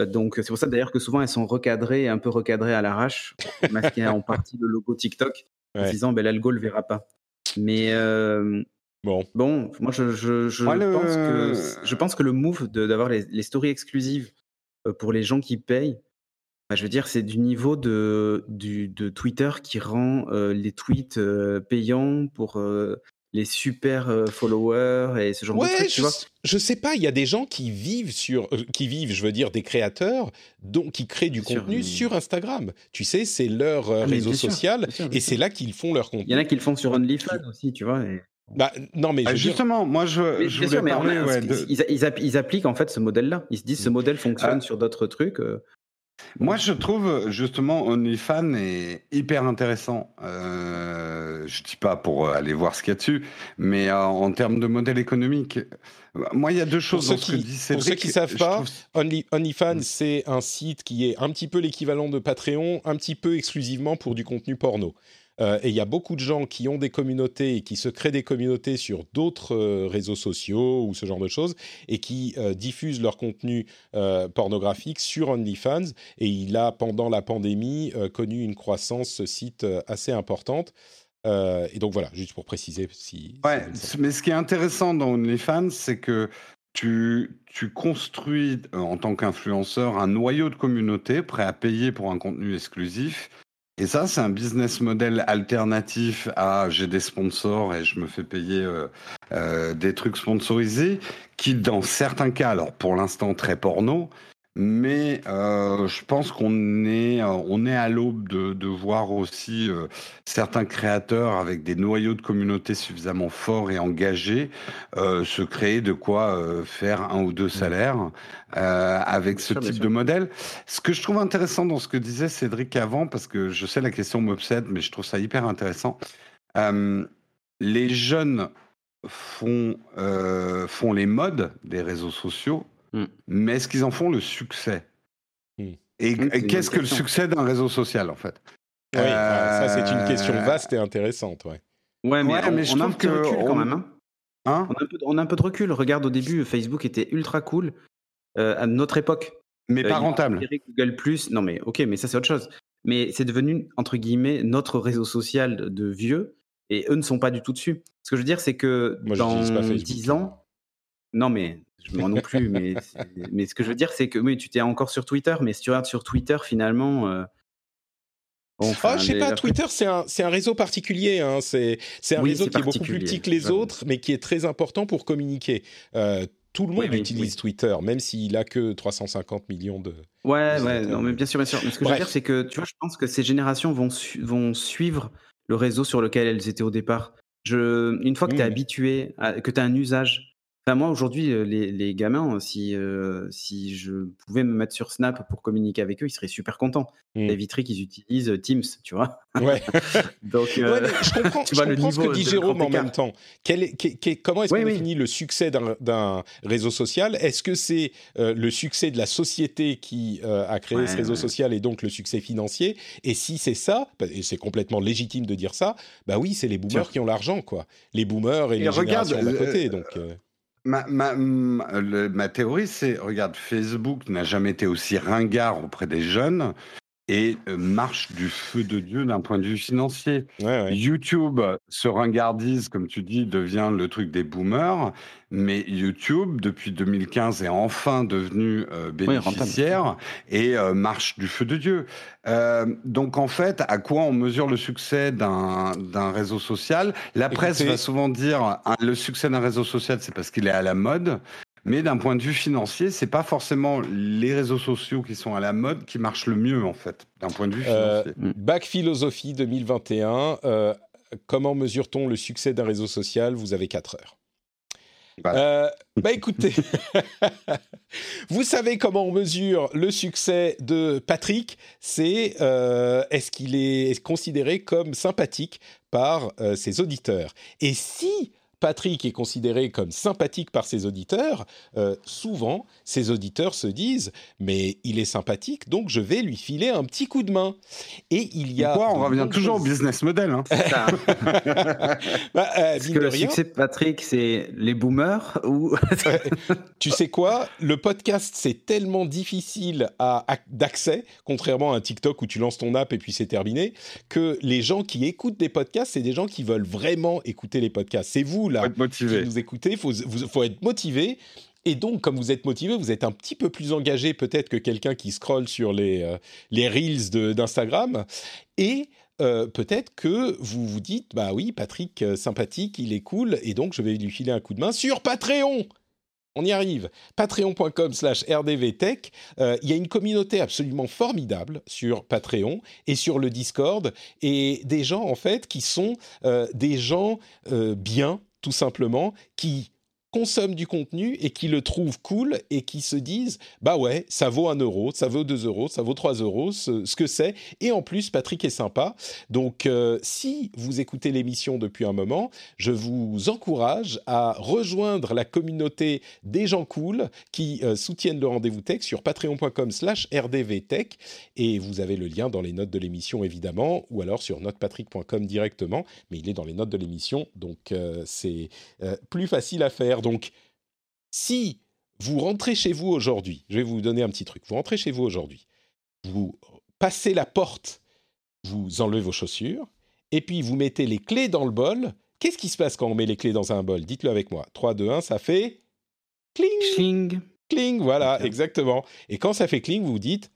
donc, c'est pour ça d'ailleurs que souvent elles sont recadrées, un peu recadrées à l'arrache, masquer en partie le logo TikTok en disant ben, l'algo le verra pas. Mais euh, bon. bon, moi je, je, je pense, que, je pense que le move d'avoir les, les, stories exclusives euh, pour les gens qui payent, bah, je veux dire, c'est du niveau de, du, de Twitter qui rend euh, les tweets payants pour les super euh, followers et ce genre de trucs, je, tu vois je sais pas, il y a des gens qui vivent sur, euh, qui vivent, je veux dire, des créateurs, donc qui créent du contenu sur Instagram. Tu sais, c'est leur euh, ah, réseau social et c'est là qu'ils font leur contenu. Il y en a qui le font sur OnlyFans aussi, tu vois. Bah, non, mais ah, justement, moi je, je voulais parler. ils, appliquent en fait ce modèle-là. Ils se disent ce mm. modèle fonctionne ah. sur d'autres trucs. Moi, je trouve justement OnlyFans est hyper intéressant. Euh, je dis pas pour aller voir ce qu'il y a dessus, mais en termes de modèle économique, moi, il y a deux choses pour ceux qui, Pour ceux qui ne savent pas, OnlyFans, c'est un site qui est un petit peu l'équivalent de Patreon, un petit peu exclusivement pour du contenu porno. Euh, et il y a beaucoup de gens qui ont des communautés et qui se créent des communautés sur d'autres euh, réseaux sociaux ou ce genre de choses et qui euh, diffusent leur contenu pornographique sur OnlyFans. Et il a, pendant la pandémie, connu une croissance, ce site, assez importante. et donc voilà, juste pour préciser si. Ouais, mais ce qui est intéressant dans OnlyFans, c'est que tu, tu, construis en tant qu'influenceur un noyau de communauté prêt à payer pour un contenu exclusif et ça, c'est un business model alternatif à j'ai des sponsors et je me fais payer euh, euh, des trucs sponsorisés, qui dans certains cas, alors pour l'instant très porno, mais euh, je pense qu'on est, euh, on est à l'aube de, de, voir aussi euh, certains créateurs avec des noyaux de communauté suffisamment forts et engagés se créer de quoi faire un ou deux mmh. salaires avec ce type de modèle. Ce que je trouve intéressant dans ce que disait Cédric avant, parce que je sais la question m'obsède, mais je trouve ça hyper intéressant. les jeunes font, font les modes des réseaux sociaux Mm. Mais est-ce qu'ils en font le succès mm. Et, qu'est-ce que le succès d'un réseau social, en fait? Oui, ça c'est une question euh, vaste et intéressante. Ouais, ouais mais, on, je on a un peu de recul quand même. Hein. Hein? On, a un peu, de recul. Regarde, au début, Facebook était ultra cool euh, à notre époque. Mais euh, pas rentable. Google Plus, non mais ok, mais ça c'est autre chose. Mais c'est devenu, entre guillemets, notre réseau social de vieux et eux ne sont pas du tout dessus. Ce que je veux dire, c'est que dans 10 ans, non mais moi non plus, mais, (laughs) mais ce que je veux dire, c'est que oui, tu t'es encore sur Twitter, mais si tu regardes sur Twitter, finalement. Euh, bon, ah, je sais pas, Twitter, c'est un, un, réseau particulier. Hein. C'est un réseau qui est beaucoup plus petit que les autres, mais qui est très important pour communiquer. Euh, tout le monde utilise Twitter, même s'il a que 350 millions de. Ouais, ouais, non, mais bien sûr, bien sûr. Mais ce que je veux dire, c'est que tu vois, je pense que ces générations vont, vont suivre le réseau sur lequel elles étaient au départ. Je, une fois que tu es mmh. habitué, que tu as un usage moi, aujourd'hui, euh, les, les, gamins, si, euh, si je pouvais me mettre sur Snap pour communiquer avec eux, ils seraient super contents. Mmh. Les vitrines, ils utilisent euh, Teams, tu vois. Ouais. (laughs) Donc, je comprends, (laughs) tu vois, je comprends ce que dit Jérôme en même temps. Quel est, comment est-ce qu'on définit le succès d'un réseau social? Est-ce que c'est le succès de la société qui a créé ce réseau social et donc le succès financier? Et si c'est ça, bah, et c'est complètement légitime de dire ça, bah oui, c'est les boomers qui ont l'argent, quoi. Les boomers et, les générations d'à côté. Donc, Ma, ma, ma, théorie, c'est, regarde, Facebook n'a jamais été aussi ringard auprès des jeunes et euh, marche du feu de Dieu d'un point de vue financier. YouTube se ringardise, comme tu dis, devient le truc des boomers, mais YouTube, depuis 2015, est enfin devenu euh, bénéficiaire et euh, marche du feu de Dieu. donc en fait, à quoi on mesure le succès d'un réseau social? La presse va souvent dire ah, le succès d'un réseau social, c'est parce qu'il est à la mode. Mais d'un point de vue financier, c'est pas forcément les réseaux sociaux qui sont à la mode qui marchent le mieux en fait, d'un point de vue euh, financier. bac philosophie 2021. Euh, comment mesure-t-on le succès d'un réseau social? Vous avez 4 heures. Euh, bah écoutez, (laughs) vous savez comment on mesure le succès de Patrick? C'est est-ce qu'il est considéré comme sympathique par ses auditeurs? Et si Patrick est considéré comme sympathique par ses auditeurs, euh, souvent, ses auditeurs se disent Mais il est sympathique, donc je vais lui filer un petit coup de main. Et il y a. Quoi, on revient toujours au business model. Hein. (laughs) bah, euh, que le succès de Patrick, c'est les boomers ou (laughs) Tu sais quoi? Le podcast, c'est tellement difficile à, d'accès, contrairement à un TikTok où tu lances ton app et puis c'est terminé, que les gens qui écoutent des podcasts, c'est des gens qui veulent vraiment écouter les podcasts. C'est vous, là, qui nous écoutez, il faut, faut être motivé. Et donc, comme vous êtes motivé, vous êtes un petit peu plus engagé peut-être que quelqu'un qui scrolle sur les, euh, les reels d'Instagram. Et euh, peut-être que vous vous dites, bah oui, Patrick, euh, sympathique, il est cool, et donc je vais lui filer un coup de main sur Patreon. On y arrive. Patreon.com slash rdvtech. Il y a une communauté absolument formidable sur Patreon et sur le Discord et des gens en fait qui sont des gens bien tout simplement, qui consomment du contenu et qui le trouvent cool et qui se disent bah ouais ça vaut un euro ça vaut deux euros ça vaut trois euros ce, que c'est. Et en plus Patrick est sympa. Donc euh, si vous écoutez l'émission depuis un moment je vous encourage à rejoindre la communauté des gens cool qui euh, soutiennent le rendez-vous tech sur patreon.com/slash rdvtech. Et vous avez le lien dans les notes de l'émission évidemment ou alors sur notepatrick.com directement. Mais il est dans les notes de l'émission. Donc euh, c'est plus facile à faire donc, si vous rentrez chez vous aujourd'hui, je vais vous donner un petit truc. Vous rentrez chez vous aujourd'hui, vous passez la porte, vous enlevez vos chaussures, et puis vous mettez les clés dans le bol. Qu'est-ce qui se passe quand on met les clés dans un bol? Dites-le avec moi. 3, 2, 1, ça fait cling. Cling. Cling, voilà, exactement. Et quand ça fait cling, vous dites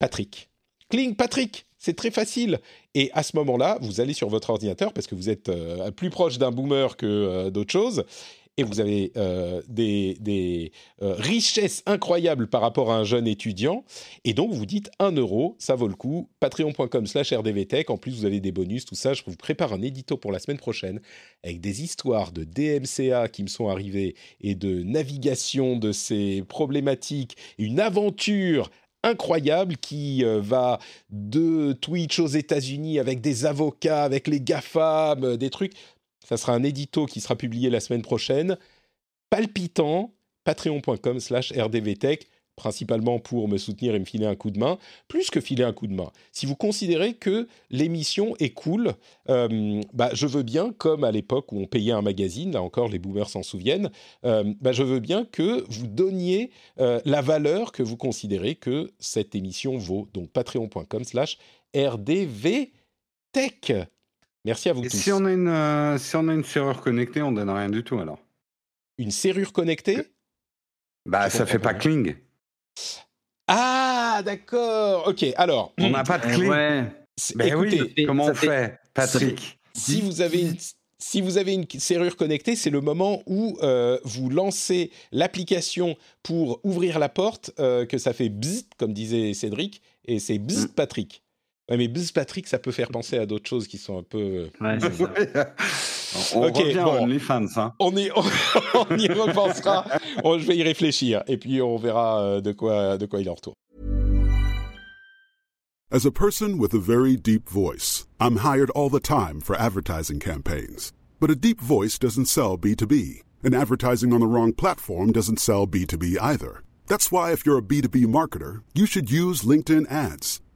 Patrick. Cling, Patrick. C'est très facile. Et à ce moment-là, vous allez sur votre ordinateur parce que vous êtes euh, plus proche d'un boomer que euh, d'autre chose et vous avez euh, des, euh, richesses incroyables par rapport à un jeune étudiant, et donc vous dites 1 euro, ça vaut le coup, patreon.com slash rdvtech, en plus vous avez des bonus, tout ça, je vous prépare un édito pour la semaine prochaine, avec des histoires de DMCA qui me sont arrivées, et de navigation de ces problématiques, une aventure incroyable qui euh, va de Twitch aux États-Unis avec des avocats, avec les GAFAM, des trucs. Ça sera un édito qui sera publié la semaine prochaine. Palpitant, patreon.com slash rdvtech, principalement pour me soutenir et me filer un coup de main, plus que filer un coup de main. Si vous considérez que l'émission est cool, euh, bah, je veux bien, comme à l'époque où on payait un magazine, là encore les boomers s'en souviennent, euh, bah, je veux bien que vous donniez euh, la valeur que vous considérez que cette émission vaut. Donc patreon.com slash rdvtech. Merci à vous Et tous. Si on, a une, euh, si on a une serrure connectée, on donne rien du tout alors. Une serrure connectée? Bah, ça fait pas cling. Ah, d'accord. Ok, alors. On n'a pas de cling. ouais. Ben écoutez, Comment ça on fait- fait, Patrick? si vous avez une si vous avez une serrure connectée, c'est le moment où euh, vous lancez l'application pour ouvrir la porte, euh, que ça fait bzzz, comme disait Cédric, et c'est bzzz Mm. Patrick. Ouais, mais bzzz Patrick, ça peut faire penser à d'autres choses qui sont un peu. Ouais, c'est ça. (laughs) On revient bon. à OnlyFans. Hein. On y, (laughs) on y repensera. On- je vais y réfléchir, et puis on verra euh, de quoi, de quoi il en retourne. As a person with a very deep voice, I'm hired all the time for advertising campaigns. But a deep voice doesn't sell B2B, and advertising on the wrong platform doesn't sell B2B either. That's why, if you're a B2B marketer, you should use LinkedIn ads.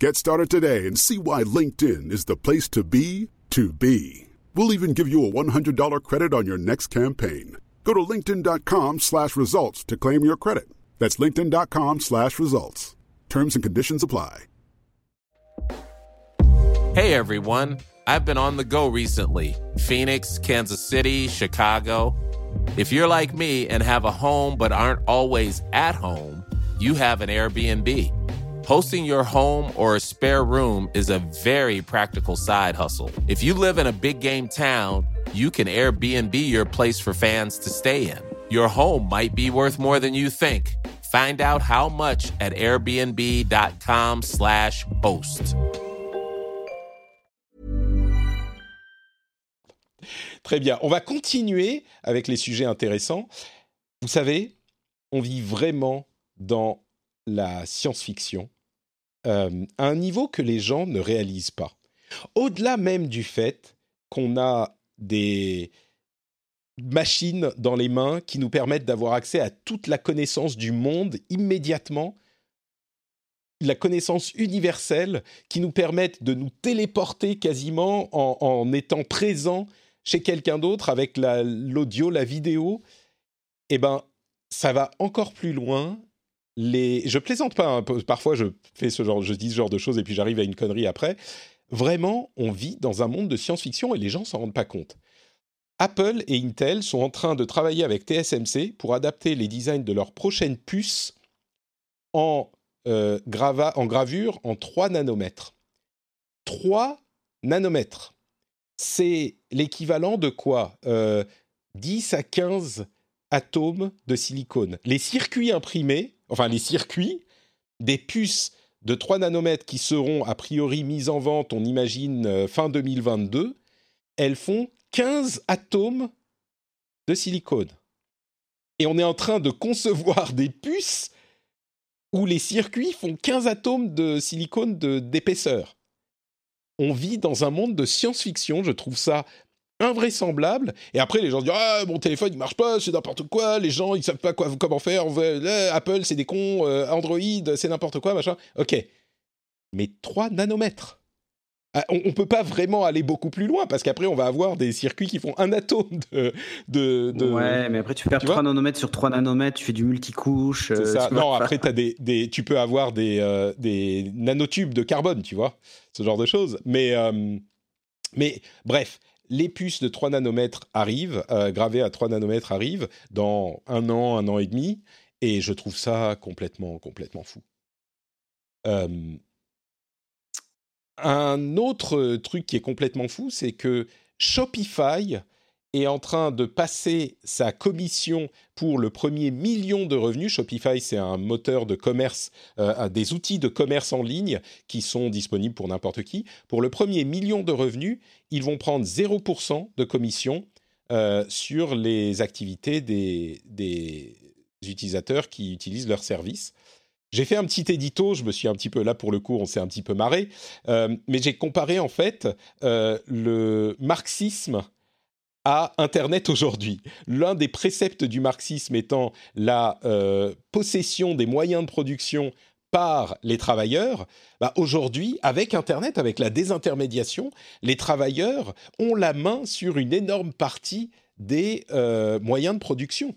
Get started today and see why LinkedIn is the place to be to be. We'll even give you a $100 credit on your next campaign. Go to linkedin.com slash results to claim your credit. That's linkedin.com slash results. Terms and conditions apply. Hey everyone, I've been on the go recently Phoenix, Kansas City, Chicago. If you're like me and have a home but aren't always at home, you have an Airbnb. Hosting your home or a spare room is a very practical side hustle. If you live in a big game town, you can Airbnb your place for fans to stay in. Your home might be worth more than you think. Find out how much at airbnb.com/slash host. Très bien. On va continuer avec les sujets intéressants. Vous savez, on vit vraiment dans la science-fiction euh, à un niveau que les gens ne réalisent pas. Au-delà même du fait qu'on a des machines dans les mains qui nous permettent d'avoir accès à toute la connaissance du monde immédiatement, la connaissance universelle qui nous permettent de nous téléporter quasiment en, étant présents chez quelqu'un d'autre avec la- l'audio, la, vidéo, eh ben, ça va encore plus loin. Je plaisante pas, hein, parfois je fais ce genre, je dis ce genre de choses et puis j'arrive à une connerie après. Vraiment, on vit dans un monde de science-fiction et les gens s'en rendent pas compte. Apple et Intel sont en train de travailler avec TSMC pour adapter les designs de leurs prochaines puces en, euh, en gravure en 3 nanomètres. 3 nanomètres, c'est l'équivalent de quoi 10 à 15 atomes de silicone. Les circuits imprimés, enfin les circuits des puces de 3 nanomètres qui seront a priori mises en vente, on imagine euh, fin 2022, elles font 15 atomes de silicone. Et on est en train de concevoir des puces où les circuits font 15 atomes de silicone d'épaisseur. On vit dans un monde de science-fiction, je trouve ça invraisemblable. Et après, les gens disent Ah, mon téléphone, il marche pas, c'est n'importe quoi, les gens, ils savent pas quoi, comment faire, Apple, c'est des cons, euh, Android, c'est n'importe quoi, machin. Ok. Mais 3 nanomètres. Ah, on ne peut pas vraiment aller beaucoup plus loin parce qu'après on va avoir des circuits qui font un atome de. de, Ouais, mais après tu perds 3 nanomètres sur 3 nanomètres, tu fais du multicouche. Euh, ça. Non, après as des, des, tu peux avoir des, euh, des nanotubes de carbone, tu vois, ce genre de choses. Mais, mais bref, les puces de 3 nanomètres arrivent, euh, gravées à 3 nanomètres arrivent dans un an, un an et demi, et je trouve ça complètement, complètement fou. Euh, un autre truc qui est complètement fou, c'est que Shopify est en train de passer sa commission pour le premier million de revenus. Shopify, c'est un moteur de commerce, euh, des outils de commerce en ligne qui sont disponibles pour n'importe qui. Pour le premier million de revenus, ils vont prendre 0% de commission euh, sur les activités des, utilisateurs qui utilisent leur service. J'ai fait un petit édito, je me suis un petit peu là pour le coup, on s'est un petit peu marré, euh, mais j'ai comparé en fait le marxisme à Internet aujourd'hui. L'un des préceptes du marxisme étant la euh, possession des moyens de production par les travailleurs, bah aujourd'hui, avec Internet, avec la désintermédiation, les travailleurs ont la main sur une énorme partie des euh, moyens de production.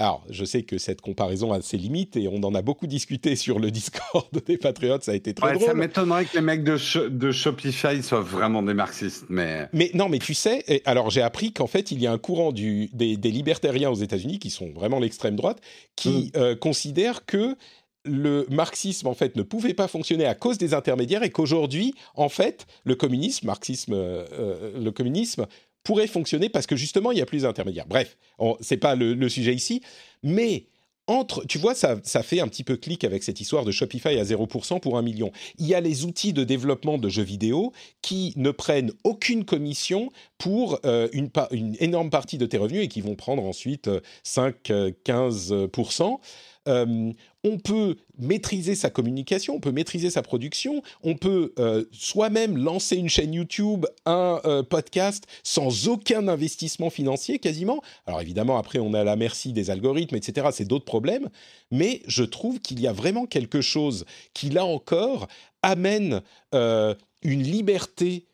Alors, je sais que cette comparaison a ses limites et on en a beaucoup discuté sur le Discord des Patriotes, ça a été très drôle. Ça m'étonnerait que les mecs de, de, Shopify soient vraiment des marxistes, mais... Mais non, mais tu sais, alors j'ai appris qu'en fait, il y a un courant du, des, libertariens aux États-Unis, qui sont vraiment l'extrême droite, qui mm. euh, considèrent que le marxisme en fait ne pouvait pas fonctionner à cause des intermédiaires et qu'aujourd'hui en fait le communisme marxisme euh, euh, le communisme pourrait fonctionner parce que justement, il y a plus d'intermédiaires. Bref, ce n'est pas le, sujet ici, mais entre, tu vois, ça, ça fait un petit peu clic avec cette histoire de Shopify à 0% pour un million. Il y a les outils de développement de jeux vidéo qui ne prennent aucune commission pour euh, une, une, énorme partie de tes revenus et qui vont prendre ensuite 5-15% euh, on peut maîtriser sa communication, on peut maîtriser sa production, on peut euh, soi-même lancer une chaîne YouTube, un euh, podcast sans aucun investissement financier quasiment. Alors évidemment, après, on est à la merci des algorithmes, etc. C'est d'autres problèmes, mais je trouve qu'il y a vraiment quelque chose qui, là encore, amène une liberté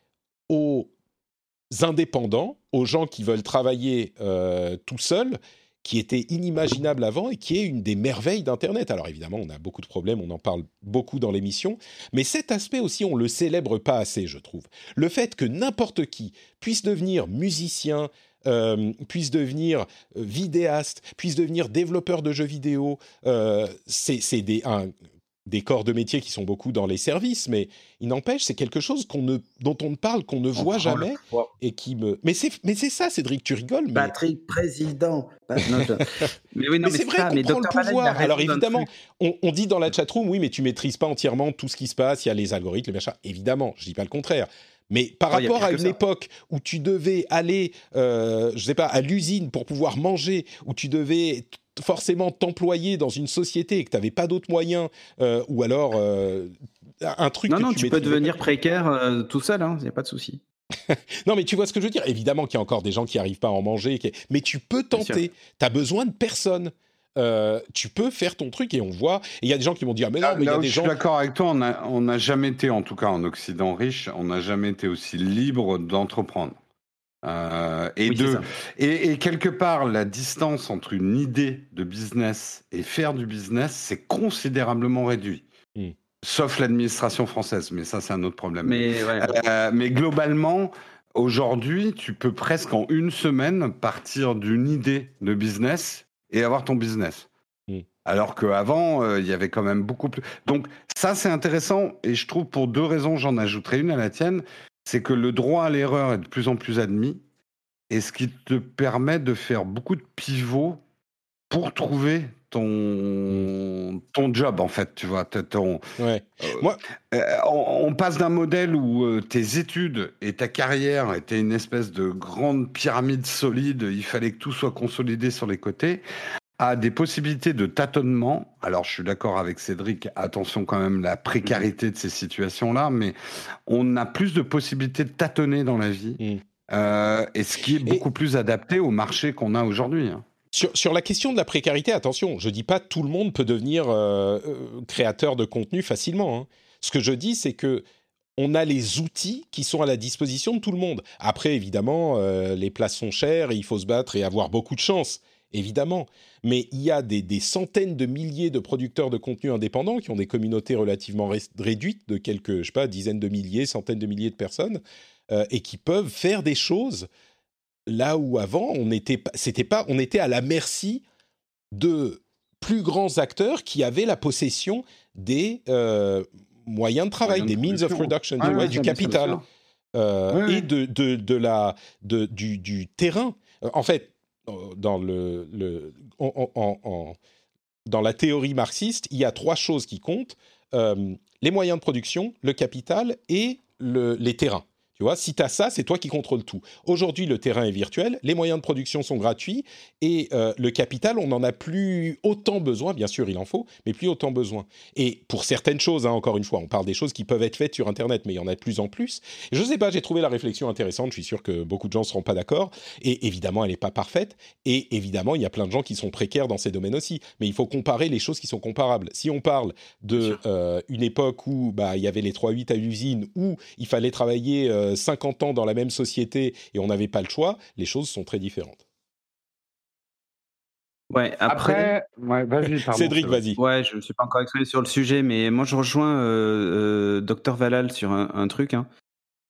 aux indépendants, aux gens qui veulent travailler tout seuls qui était inimaginable avant et qui est une des merveilles d'Internet. Alors évidemment, on a beaucoup de problèmes, on en parle beaucoup dans l'émission, mais cet aspect aussi, on le célèbre pas assez, je trouve. Le fait que n'importe qui puisse devenir musicien, euh, puisse devenir euh, vidéaste, puisse devenir développeur de jeux vidéo, euh, c'est un, des corps de métier qui sont beaucoup dans les services, mais il n'empêche, c'est quelque chose qu'on ne, dont on ne parle, qu'on ne voit jamais, et qui me. Mais c'est, mais c'est ça, Cédric, tu rigoles. Mais... Patrick, président. (laughs) mais oui, non, mais, c'est vrai qu'on prend le pouvoir. Alors évidemment, on, dit dans la chatroom, oui, mais tu maîtrises pas entièrement tout ce qui se passe. Il y a les algorithmes, les machins. Évidemment, je dis pas le contraire. Mais par rapport à une époque où tu devais aller, euh, je sais pas, à l'usine pour pouvoir manger, où tu devais forcément t'employer dans une société et que tu n'avais pas d'autres moyens, euh, ou alors euh, un truc. Non, non, tu, peux devenir précaire euh, tout seul, il hein, n'y a pas de souci. (laughs) non, mais tu vois ce que je veux dire? Évidemment qu'il y a encore des gens qui n'arrivent pas à en manger, mais tu peux tenter. Tu as besoin de personne. tu peux faire ton truc et on voit. Et il y a des gens qui vont dire, mais non, mais il y a des gens. Je suis d'accord avec toi, on n'a jamais été, en tout cas en Occident riche, on n'a jamais été aussi libre d'entreprendre. Euh, et, et, quelque part, la distance entre une idée de business et faire du business, c'est considérablement réduit. Hmm. Sauf l'administration française, mais ça, c'est un autre problème. Mais, euh, mais globalement, aujourd'hui, tu peux presque en une semaine partir d'une idée de business et avoir ton business. Hmm. Alors qu'avant, euh, il y avait quand même beaucoup plus. Donc, ça, c'est intéressant. Et je trouve pour deux raisons, j'en ajouterai une à la tienne. C'est que le droit à l'erreur est de plus en plus admis. Et ce qui te permet de faire beaucoup de pivots pour trouver ton, ton job, en fait, tu vois. Ton, ouais. Euh, Moi... Euh, on, passe d'un modèle où euh, tes études et ta carrière étaient une espèce de grande pyramide solide, il fallait que tout soit consolidé sur les côtés, à des possibilités de tâtonnement. Alors, je suis d'accord avec Cédric, attention quand même la précarité de ces situations-là, mais on a plus de possibilités de tâtonner dans la vie, mm. et ce qui est beaucoup plus adapté au marché qu'on a aujourd'hui. Hein. Sur, la question de la précarité, attention, je dis pas tout le monde peut devenir euh, euh, créateur de contenu facilement. Hein. Ce que je dis, c'est que on a les outils qui sont à la disposition de tout le monde. Après, évidemment, euh, les places sont chères et il faut se battre et avoir beaucoup de chance, évidemment. Mais il y a des, centaines de milliers de producteurs de contenu indépendants qui ont des communautés relativement réduites de quelques, je sais pas, dizaines de milliers, centaines de milliers de personnes et qui peuvent faire des choses là où avant on était c'était pas on était à la merci de plus grands acteurs qui avaient la possession des euh, moyens de travail, des means of production, du capital euh, et de, de, de, la de, du, du terrain. Euh, en fait, dans la théorie marxiste, il y a trois choses qui comptent les moyens de production, le capital et le, les terrains. Tu vois, si tu as ça, c'est toi qui contrôles tout. Aujourd'hui, le terrain est virtuel, les moyens de production sont gratuits et euh, le capital, on n'en a plus autant besoin. Bien sûr, il en faut, mais plus autant besoin. Et pour certaines choses, hein, encore une fois, on parle des choses qui peuvent être faites sur Internet, mais il y en a de plus en plus. Je ne sais pas, j'ai trouvé la réflexion intéressante. Je suis sûr que beaucoup de gens ne seront pas d'accord. Et évidemment, elle n'est pas parfaite. Et évidemment, il y a plein de gens qui sont précaires dans ces domaines aussi. Mais il faut comparer les choses qui sont comparables. Si on parle de euh, une époque où bah, il y avait les 3-8 à l'usine, où il fallait travailler euh, 50 ans dans la même société et on n'avait pas le choix, les choses sont très différentes. Ouais, après, vas-y, (laughs) Cédric, vas-y. Ouais, je ne suis pas encore exprimé sur le sujet, mais moi je rejoins euh, euh Dr Valal sur un, truc. Hein.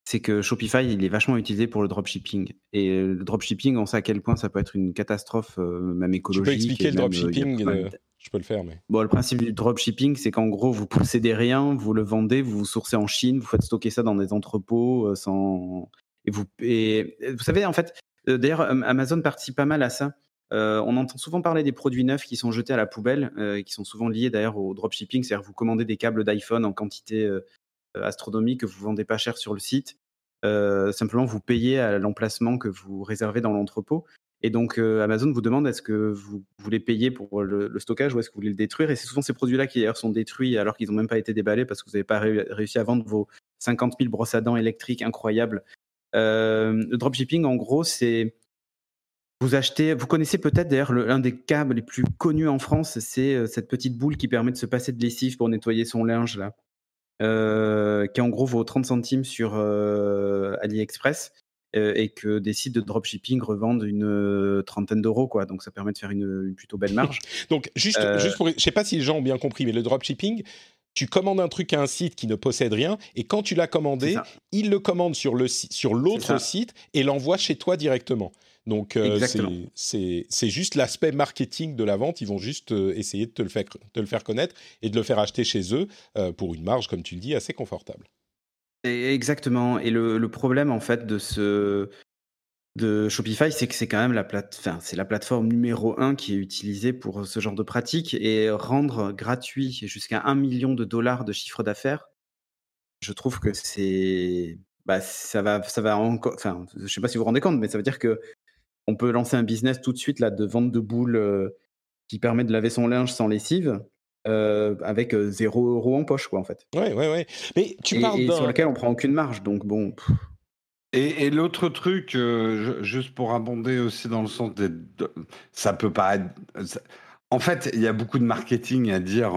c'est que Shopify, il est vachement utilisé pour le dropshipping. Et le dropshipping, on sait à quel point ça peut être une catastrophe, euh, même écologique. Tu peux expliquer le euh, dropshipping je peux le faire, mais. Bon, le principe du dropshipping, c'est qu'en gros, vous possédez rien, vous le vendez, vous vous sourcez en Chine, vous faites stocker ça dans des entrepôts euh, sans. Et vous, vous savez, en fait, euh, d'ailleurs, Amazon participe pas mal à ça. Euh, on entend souvent parler des produits neufs qui sont jetés à la poubelle, qui sont souvent liés d'ailleurs au dropshipping, c'est-à-dire vous commandez des câbles d'iPhone en quantité astronomique que vous vendez pas cher sur le site. simplement, vous payez à l'emplacement que vous réservez dans l'entrepôt. Et donc, euh, Amazon vous demande est-ce que vous voulez payer pour le, stockage ou est-ce que vous voulez le détruire? Et c'est souvent ces produits-là qui d'ailleurs sont détruits alors qu'ils n'ont même pas été déballés parce que vous n'avez pas réussi à vendre vos 50 000 brosses à dents électriques incroyables. Euh, le dropshipping, en gros, c'est vous achetez, vous connaissez peut-être d'ailleurs l'un des câbles les plus connus en France, c'est euh, cette petite boule qui permet de se passer de lessive pour nettoyer son linge là, qui en gros vaut 30 centimes sur AliExpress. Euh, et que des sites de dropshipping revendent une euh, trentaine d'euros, quoi. Donc ça permet de faire une, plutôt belle marge. (laughs) Donc juste, euh, juste pour, je sais pas si les gens ont bien compris, mais le dropshipping, tu commandes un truc à un site qui ne possède rien, et quand tu l'as commandé, il le commande sur le sur l'autre site et l'envoie chez toi directement. Donc c'est juste l'aspect marketing de la vente. Ils vont juste essayer de te le, faire, te le faire connaître et de le faire acheter chez eux pour une marge, comme tu le dis, assez confortable. Exactement. Et le, problème, en fait, de ce de Shopify, c'est que c'est quand même la plate, c'est la plateforme numéro un qui est utilisée pour ce genre de pratique et rendre gratuit jusqu'à un million de dollars de chiffre d'affaires. Je trouve que c'est, bah, ça va, ça va encore, enfin, je sais pas si vous vous rendez compte, mais ça veut dire que on peut lancer un business tout de suite là de vente de boules euh, qui permet de laver son linge sans lessive euh, avec 0 euh, euros en poche, quoi, en fait. Ouais, ouais, ouais. Mais tu parles et sur lequel on prend aucune marge, donc bon. Et, l'autre truc, euh, juste pour abonder aussi dans le sens des, ça peut pas. Être, en fait, il y a beaucoup de marketing à dire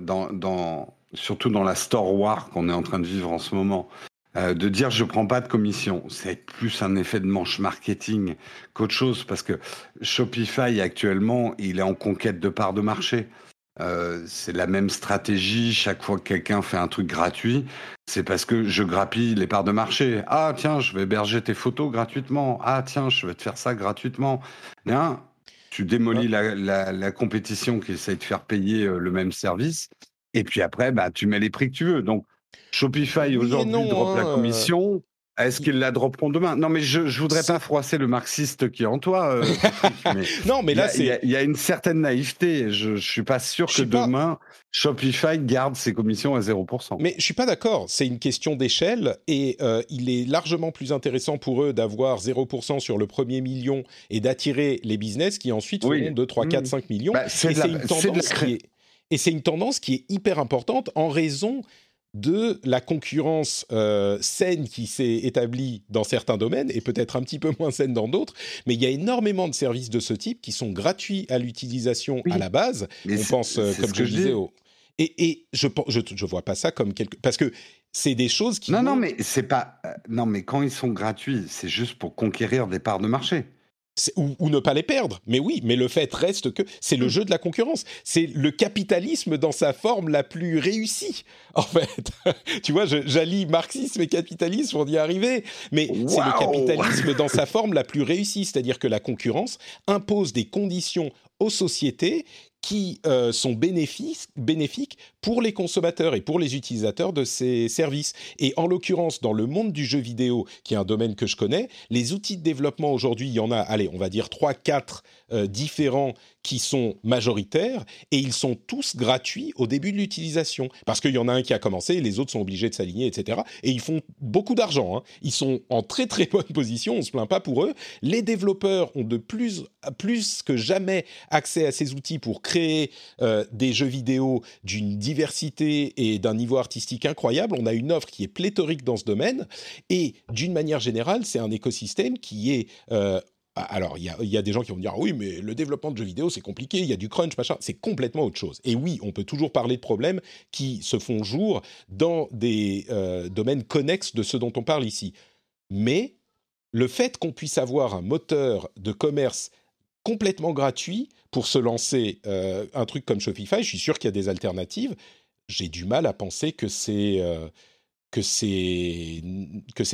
dans, dans, surtout dans la store war qu'on est en train de vivre en ce moment. de dire je prends pas de commission, c'est plus un effet de manche marketing qu'autre chose parce que Shopify actuellement il est en conquête de parts de marché. Euh, c'est la même stratégie chaque fois que quelqu'un fait un truc gratuit. C'est parce que je grappille les parts de marché. Ah tiens, je vais héberger tes photos gratuitement. Ah tiens, je vais te faire ça gratuitement. Bien, tu démolis la, compétition qui essaie de faire payer euh, le même service. Et puis après, bah, tu mets les prix que tu veux. Donc, Shopify aujourd'hui drop la hein, commission. Est-ce qu'ils la dropperont demain? Non, mais je ne voudrais pas froisser le marxiste qui est en toi. Euh, (laughs) non, mais là. Il y, a une certaine naïveté. Je ne suis pas sûr que demain, Shopify garde ses commissions à 0%. Mais je suis pas d'accord. C'est une question d'échelle et euh, il est largement plus intéressant pour eux d'avoir 0% sur le premier million et d'attirer les business qui ensuite feront 2, 3, 4, 5 millions. Bah, c'est une tendance qui est et c'est une tendance qui est hyper importante en raison de la concurrence euh, saine qui s'est établie dans certains domaines et peut-être un petit peu (laughs) moins saine dans d'autres, mais il y a énormément de services de ce type qui sont gratuits à l'utilisation à la base. On pense, euh, comme je, disais, au... et, et je, je je vois pas ça comme quelque parce que c'est des choses qui non non mais c'est pas euh, non mais quand ils sont gratuits, c'est juste pour conquérir des parts de marché. Ou, ne pas les perdre. Mais oui, mais le fait reste que c'est le mm. jeu de la concurrence. C'est le capitalisme dans sa forme la plus réussie, (laughs) en fait. tu vois, j'allie marxisme et capitalisme pour y arriver. Mais c'est le capitalisme dans sa forme la plus réussie. C'est-à-dire que la concurrence impose des conditions aux sociétés qui euh, sont bénéfiques pour les consommateurs et pour les utilisateurs de ces services. Et en l'occurrence, dans le monde du jeu vidéo, qui est un domaine que je connais, les outils de développement aujourd'hui, il y en a, allez, on va dire 3, 4 euh, différents qui sont majoritaires et ils sont tous gratuits au début de l'utilisation. Parce qu'il y en a un qui a commencé, les autres sont obligés de s'aligner, etc. Et ils font beaucoup d'argent. Hein. Ils sont en très très bonne (laughs) position, on ne se plaint pas pour eux. Les développeurs ont de plus, plus que jamais accès à ces outils pour créer euh, des jeux vidéo d'une diversité et d'un niveau artistique incroyable. On a une offre qui est pléthorique dans ce domaine. Et d'une manière générale, c'est un écosystème qui est euh, alors, il y, a, des gens qui vont dire oui, mais le développement de jeux vidéo, c'est compliqué, il y a du crunch, machin. C'est complètement autre chose. Et oui, on peut toujours parler de problèmes qui se font jour dans des euh, domaines connexes de ce dont on parle ici. Mais le fait qu'on puisse avoir un moteur de commerce complètement gratuit pour se lancer euh, un truc comme Shopify, je suis sûr qu'il y a des alternatives. J'ai du mal à penser que c'est euh, que c'est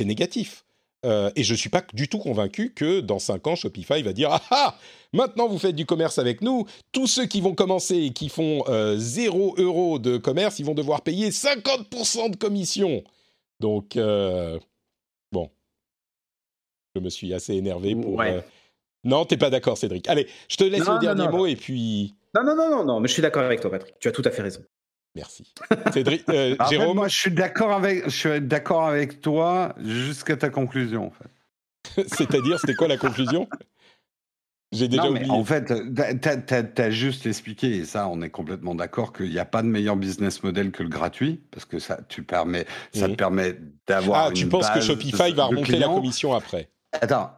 négatif. Euh, et je ne suis pas du tout convaincu que dans 5 ans, Shopify va dire Ah ah Maintenant, vous faites du commerce avec nous. Tous ceux qui vont commencer et qui font 0 euh, euros de commerce, ils vont devoir payer 50% de commission. Donc, euh, bon. Je me suis assez énervé pour. Ouais. Non, t'es pas d'accord, Cédric. Allez, je te laisse le dernier mot et puis. Non, non, non, non, mais je suis d'accord avec toi, Patrick. Tu as tout à fait raison. Merci. (laughs) Cédric, euh, Jérôme Moi, je suis d'accord avec, je suis d'accord avec toi jusqu'à ta conclusion, en fait. (laughs) C'est-à-dire, c'était quoi la conclusion? J'ai déjà oublié. En fait, tu as, juste expliqué, et ça, on est complètement d'accord, qu'il n'y a pas de meilleur business model que le gratuit, parce que ça, tu permets, ça te permet d'avoir. Ah, tu penses que Shopify va remonter la commission après? Attends,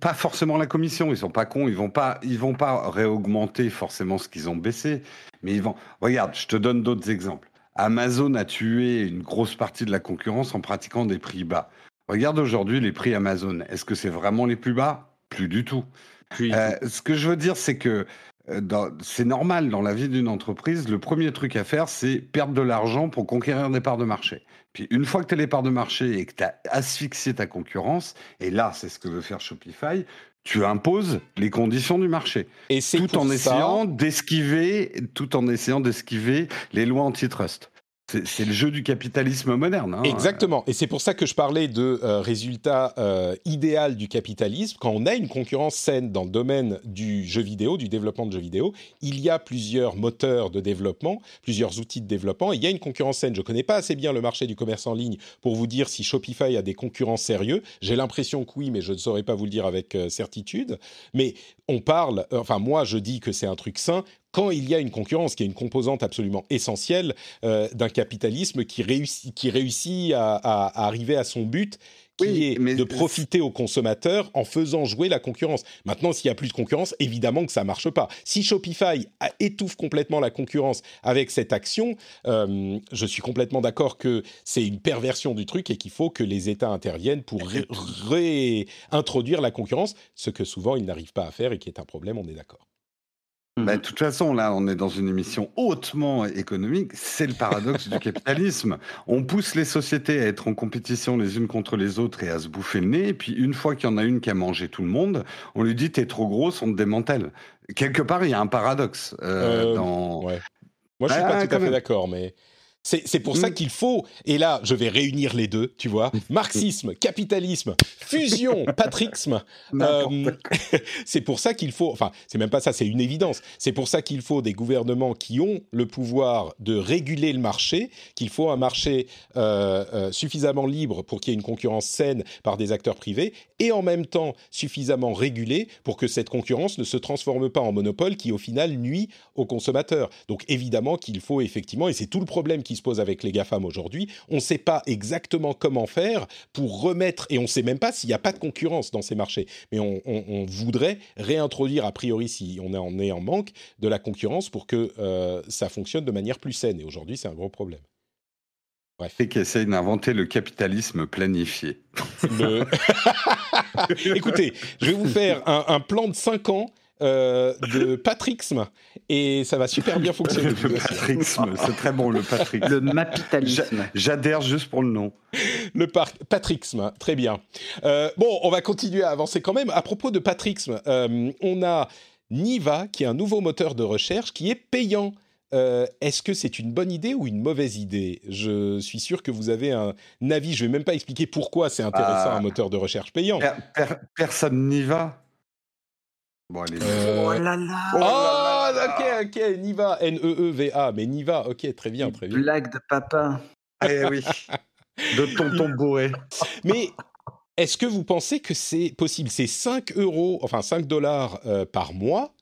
pas forcément la commission, ils sont pas cons, ils vont pas, ils vont pas réaugmenter forcément ce qu'ils ont baissé, mais ils vont. Regarde, je te donne d'autres exemples. Amazon a tué une grosse partie de la concurrence en pratiquant des prix bas. Regarde aujourd'hui les prix Amazon. Est-ce que c'est vraiment les plus bas? Plus du tout. Euh, ce que je veux dire, c'est que euh, c'est normal dans la vie d'une entreprise. Le premier truc à faire, c'est perdre de l'argent pour conquérir des parts de marché. Puis une fois que tu as les parts de marché et que tu as asphyxié ta concurrence, et là, c'est ce que veut faire Shopify, tu imposes les conditions du marché. Et tout en essayant d'esquiver, tout en essayant d'esquiver les lois antitrust. C'est le jeu du capitalisme moderne. Hein. Exactement. Et c'est pour ça que je parlais de euh, résultat euh, idéal du capitalisme. Quand on a une concurrence saine dans le domaine du jeu vidéo, du développement de jeux vidéo, il y a plusieurs moteurs de développement, plusieurs outils de développement. Et il y a une concurrence saine. Je ne connais pas assez bien le marché du commerce en ligne pour vous dire si Shopify a des concurrents sérieux. J'ai l'impression que oui, mais je ne saurais pas vous le dire avec euh, certitude. Mais on parle, enfin moi je dis que c'est un truc sain quand il y a une concurrence, qui est une composante absolument essentielle euh, d'un capitalisme qui réussit, qui réussit à, arriver à son but, qui est de profiter aux consommateurs en faisant jouer la concurrence. Maintenant, s'il y a plus de concurrence, évidemment que ça marche pas. Si Shopify étouffe complètement la concurrence avec cette action, euh, je suis complètement d'accord que c'est une perversion du truc et qu'il faut que les États interviennent pour réintroduire la concurrence, ce que souvent ils n'arrivent pas à faire et qui est un problème, on est d'accord. Bah, de toute façon, là, on est dans une émission hautement économique. C'est le paradoxe du (laughs) capitalisme. On pousse les sociétés à être en compétition les unes contre les autres et à se bouffer le nez. Et puis, une fois qu'il y en a une qui a mangé tout le monde, on lui dit T'es trop grosse, on te démantèle. Quelque part, il y a un paradoxe. Euh, euh, dans... Moi, je suis pas tout à fait d'accord, mais. C'est pour ça mm. qu'il faut, et là je vais réunir les deux, tu vois, marxisme, capitalisme, fusion, (laughs) patrixme. Euh, (laughs) c'est pour ça qu'il faut, enfin c'est même pas ça, c'est une évidence. C'est pour ça qu'il faut des gouvernements qui ont le pouvoir de réguler le marché, qu'il faut un marché euh, euh, suffisamment libre pour qu'il y ait une concurrence saine par des acteurs privés, et en même temps suffisamment régulé pour que cette concurrence ne se transforme pas en monopole qui au final nuit aux consommateurs. Donc évidemment qu'il faut effectivement, et c'est tout le problème qui se pose avec les GAFAM aujourd'hui. On ne sait pas exactement comment faire pour remettre, et on ne sait même pas s'il n'y a pas de concurrence dans ces marchés, mais on, voudrait réintroduire, a priori, si on en est en manque, de la concurrence pour que euh, ça fonctionne de manière plus saine. Et aujourd'hui, c'est un gros problème. Bref. Et qui essaye d'inventer le capitalisme planifié. (laughs) (laughs) Écoutez, je vais vous faire un, un plan de 5 ans euh, de (laughs) patrixme et ça va super bien fonctionner. le patrixme, c'est très bon le patrixme. Le mapitalisme. J'adhère juste pour le nom. Le patrixme, très bien. Euh, bon, on va continuer à avancer quand même. À propos de patrixme, euh, on a Niva qui est un nouveau moteur de recherche qui est payant. Est-ce que c'est une bonne idée ou une mauvaise idée? Je suis sûr que vous avez un avis. Je ne vais même pas expliquer pourquoi c'est intéressant ah. un moteur de recherche payant. personne n'y va. Bon, allez. Euh, oh là là Oh, ok, ok, Niva, N-E-E-V-A, mais Niva, ok, très bien, très bien. Blague de papa. Eh oui, (laughs) de tonton bourré. Mais est-ce que vous pensez que c'est possible? C'est 5 euros, enfin 5 dollars euh, par mois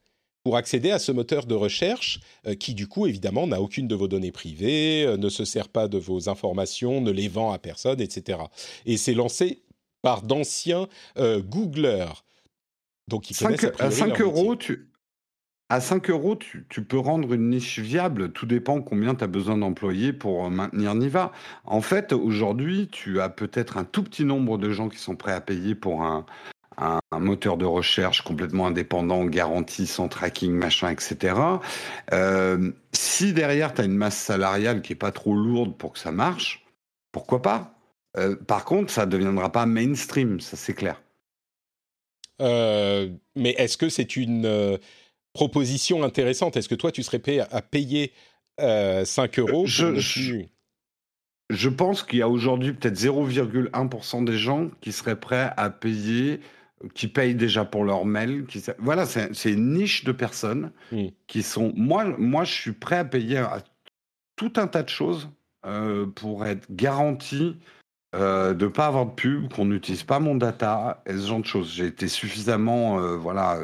pour accéder à ce moteur de recherche euh, qui, du coup, évidemment, n'a aucune de vos données privées, ne se sert pas de vos informations, ne les vend à personne, etc. Et c'est lancé par d'anciens Googlers. Donc, ils 5, à 5 euros, tu, à 5 euros, tu, tu, peux rendre une niche viable. Tout dépend combien tu as besoin d'employés pour euh, maintenir Niva. En fait, aujourd'hui, tu as peut-être un tout petit nombre de gens qui sont prêts à payer pour un, un, moteur de recherche complètement indépendant, garanti, sans tracking, machin, etc. Euh, si derrière, tu as une masse salariale qui est pas trop lourde pour que ça marche, pourquoi pas? Euh, Par contre, ça ne deviendra pas mainstream, ça c'est clair. Euh, mais est-ce que c'est une euh, proposition intéressante? Est-ce que toi, tu serais prêt à, payer 5 euh, euros je, je, pense qu'il y a aujourd'hui peut-être 0,1% des gens qui seraient prêts à payer, qui payent déjà pour leur mail. Qui, voilà, c'est une niche de personnes hmm. qui sont. Moi, moi, je suis prêt à payer tout un tas de choses pour être garanti euh, de ne pas avoir de pub, qu'on n'utilise pas mon data, et ce genre de choses. J'ai été suffisamment, euh, voilà,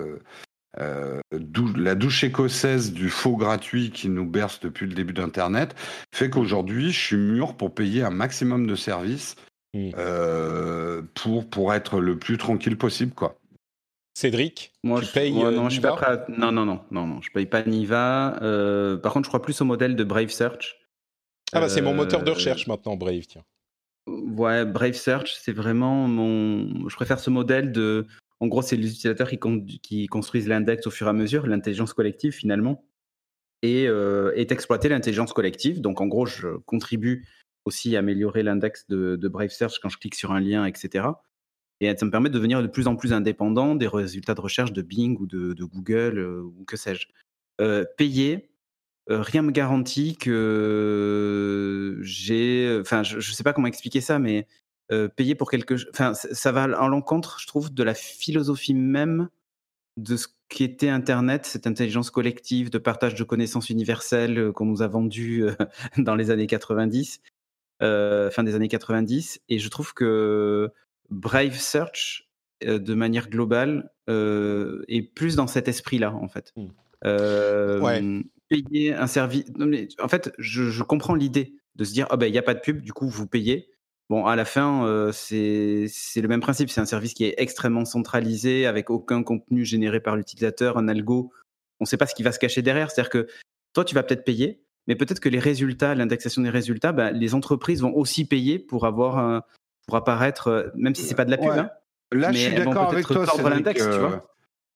euh, la douche écossaise du faux gratuit qui nous berce depuis le début d'Internet fait qu'aujourd'hui, je suis mûr pour payer un maximum de services mmh. pour, pour être le plus tranquille possible, quoi. Cédric, moi, tu je, payes non, je non, non, non, non, non, je paye pas Niva. par contre, je crois plus au modèle de Brave Search. Ah bah c'est mon moteur de recherche maintenant, Brave, tiens. Ouais, Brave Search, c'est vraiment mon. Je préfère ce modèle de. En gros, c'est les utilisateurs qui, construisent l'index au fur et à mesure, l'intelligence collective finalement, et, euh, exploiter l'intelligence collective. Donc, en gros, je contribue aussi à améliorer l'index de, Brave Search quand je clique sur un lien, etc. Et ça me permet de devenir de plus en plus indépendant des résultats de recherche de Bing ou de, Google euh, ou que sais-je. Euh, payer, rien me garantit que j'ai. Enfin, je ne sais pas comment expliquer ça, mais euh, payer pour quelque chose. Enfin, ça va en l'encontre, je trouve, de la philosophie même de ce qu'était Internet, cette intelligence collective de partage de connaissances universelles euh, qu'on nous a vendu (laughs) dans les années 90, fin des années 90. Et je trouve que Brave Search, de manière globale, est plus dans cet esprit-là, en fait. Mmh. ouais payer un service. en fait, je, comprends l'idée de se dire, ah ben il n'y a pas de pub, du coup vous payez. Bon, à la fin, euh, c'est le même principe. C'est un service qui est extrêmement centralisé, avec aucun contenu généré par l'utilisateur, un algo. On ne sait pas ce qui va se cacher derrière. C'est-à-dire que toi, tu vas peut-être payer, mais peut-être que les résultats, l'indexation des résultats, ben, les entreprises vont aussi payer pour avoir pour apparaître, euh, même si c'est pas de la pub. Hein, Là, je suis d'accord avec toi. l'index, tu vois.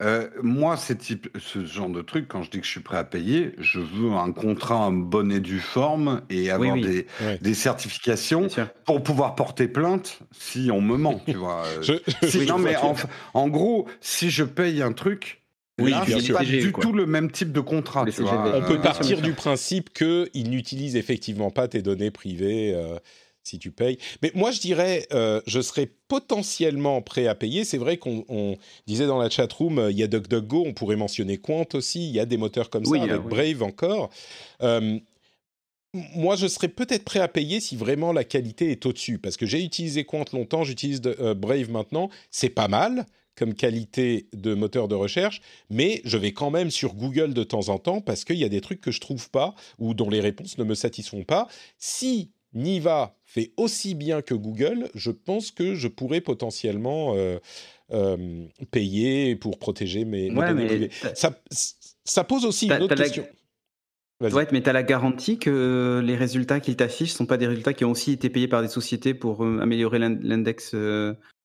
Euh, moi, type, ce genre de truc, quand je dis que je suis prêt à payer, je veux un contrat en bonne et due forme et avoir Des, des, certifications pour pouvoir porter plainte si on me ment, tu vois. (laughs) Euh, non, mais en, gros, si je paye un truc, oui, c'est pas du tout le même type de contrat. Tu vois. On peut partir du principe qu'il n'utilise effectivement pas tes données privées si tu payes. Mais moi, je dirais, euh, je serais potentiellement prêt à payer. C'est vrai qu'on disait dans la chatroom, euh, il y a DuckDuckGo, on pourrait mentionner Quant aussi, il y a des moteurs comme ça, avec Brave encore. Euh, moi, je serais peut-être prêt à payer si vraiment la qualité est au-dessus, parce que j'ai utilisé Quant longtemps, j'utilise Brave maintenant, c'est pas mal comme qualité de moteur de recherche, mais je vais quand même sur Google de temps en temps parce qu'il y a des trucs que je trouve pas ou dont les réponses ne me satisfont pas. Si Niva fait aussi bien que Google, je pense que je pourrais potentiellement euh, euh, payer pour protéger mes, données privées. Ça, pose aussi une autre question. Ouais, mais tu as la garantie que les résultats qu'ils t'affichent ne sont pas des résultats qui ont aussi été payés par des sociétés pour euh, améliorer l'index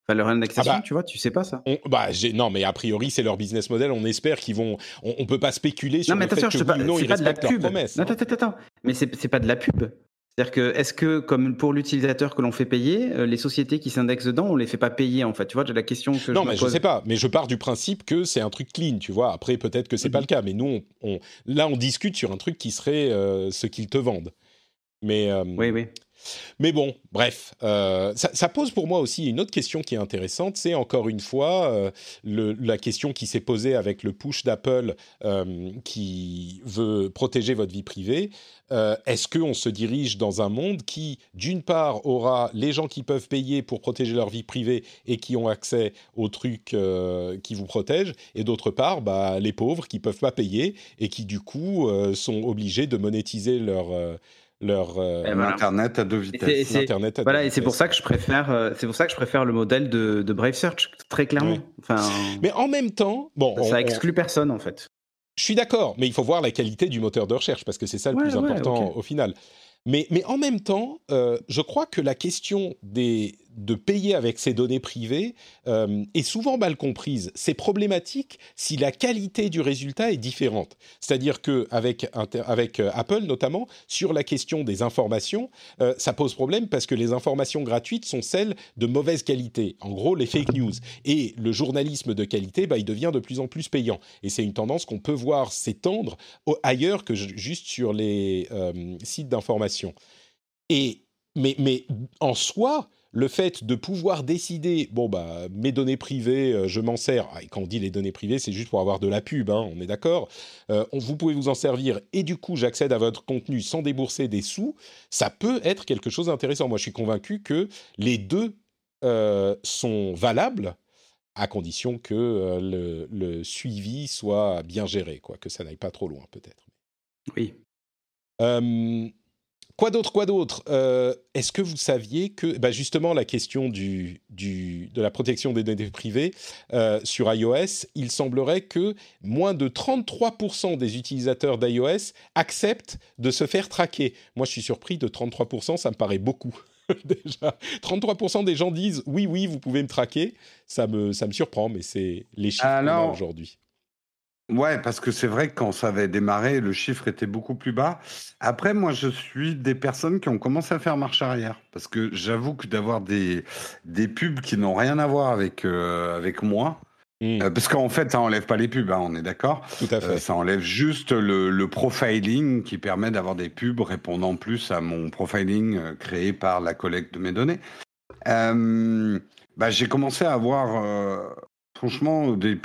Enfin, leur indexation, ah bah, tu vois, tu sais pas ça. bah, non, mais a priori, c'est leur business model. On espère qu'ils vont. On, on, peut pas spéculer sur non, mais le fait que pas, non, ils respectent leurs promesses. Non, attends, attends, attends. Mais c'est pas de la pub. C'est-à-dire que, est-ce que, comme pour l'utilisateur que l'on fait payer, euh, les sociétés qui s'indexent dedans, on les fait pas payer en fait? Tu vois, j'ai la question que non, je mais je sais pas. Mais je pars du principe que c'est un truc clean, tu vois. Après, peut-être que c'est pas mhm. le cas, mais nous, on, là, on discute sur un truc qui serait euh, ce qu'ils te vendent. Mais euh, oui, oui. Mais bon, bref, euh, ça, pose pour moi aussi une autre question qui est intéressante. C'est encore une fois euh, la question qui s'est posée avec le push d'Apple euh, qui veut protéger votre vie privée. Est-ce qu'on se dirige dans un monde qui, d'une part, aura les gens qui peuvent payer pour protéger leur vie privée et qui ont accès aux trucs qui vous protègent, et d'autre part, bah, les pauvres qui peuvent pas payer et qui, du coup, sont obligés de monétiser leur leur euh, internet à deux vitesses. Internet voilà, et c'est pour ça que je préfère, euh, c'est pour ça que je préfère le modèle de, de Brave Search très clairement. Enfin, mais en même temps, bon, ça, exclut personne en fait. Je suis d'accord, mais il faut voir la qualité du moteur de recherche parce que c'est ça le plus important au final. Mais, mais en même temps, euh, je crois que la question des, de payer avec ses données privées euh, est souvent mal comprise. C'est problématique si la qualité du résultat est différente. C'est-à-dire que avec, euh, Apple notamment, sur la question des informations, euh, ça pose problème parce que les informations gratuites sont celles de mauvaise qualité. En gros, les fake news. Et le journalisme de qualité, bah, il devient de plus en plus payant. Et c'est une tendance qu'on peut voir s'étendre ailleurs que juste sur les sites d'information. Et mais en soi, le fait de pouvoir décider, bon, bah, mes données privées, euh, je m'en sers, ah, et quand on dit les données privées, c'est juste pour avoir de la pub, hein, on est d'accord, euh, vous pouvez vous en servir, et du coup, j'accède à votre contenu sans débourser des sous, ça peut être quelque chose d'intéressant. Moi, je suis convaincu que les deux euh, sont valables, à condition que le, suivi soit bien géré, quoi, que ça n'aille pas trop loin, peut-être. Oui. Quoi d'autre, quoi d'autre euh, Est-ce que vous saviez que, bah justement, la question du, du, de la protection des données privées euh, sur iOS, il semblerait que moins de 33% des utilisateurs d'iOS acceptent de se faire traquer. Moi, je suis surpris de 33%, ça me paraît beaucoup. (laughs) Déjà, 33% des gens disent oui, oui, vous pouvez me traquer. Ça me, ça me surprend, mais c'est les chiffres aujourd'hui. Ouais, parce que c'est vrai que quand ça avait démarré, le chiffre était beaucoup plus bas. Après, moi, je suis des personnes qui ont commencé à faire marche arrière. Parce que j'avoue que d'avoir des, des pubs qui n'ont rien à voir avec, euh, avec moi, mmh. euh, parce qu'en fait, ça enlève pas les pubs, hein, on est d'accord. Tout à fait. Euh, ça enlève juste le, le profiling qui permet d'avoir des pubs répondant plus à mon profiling créé par la collecte de mes données. bah, j'ai commencé à avoir, franchement, des,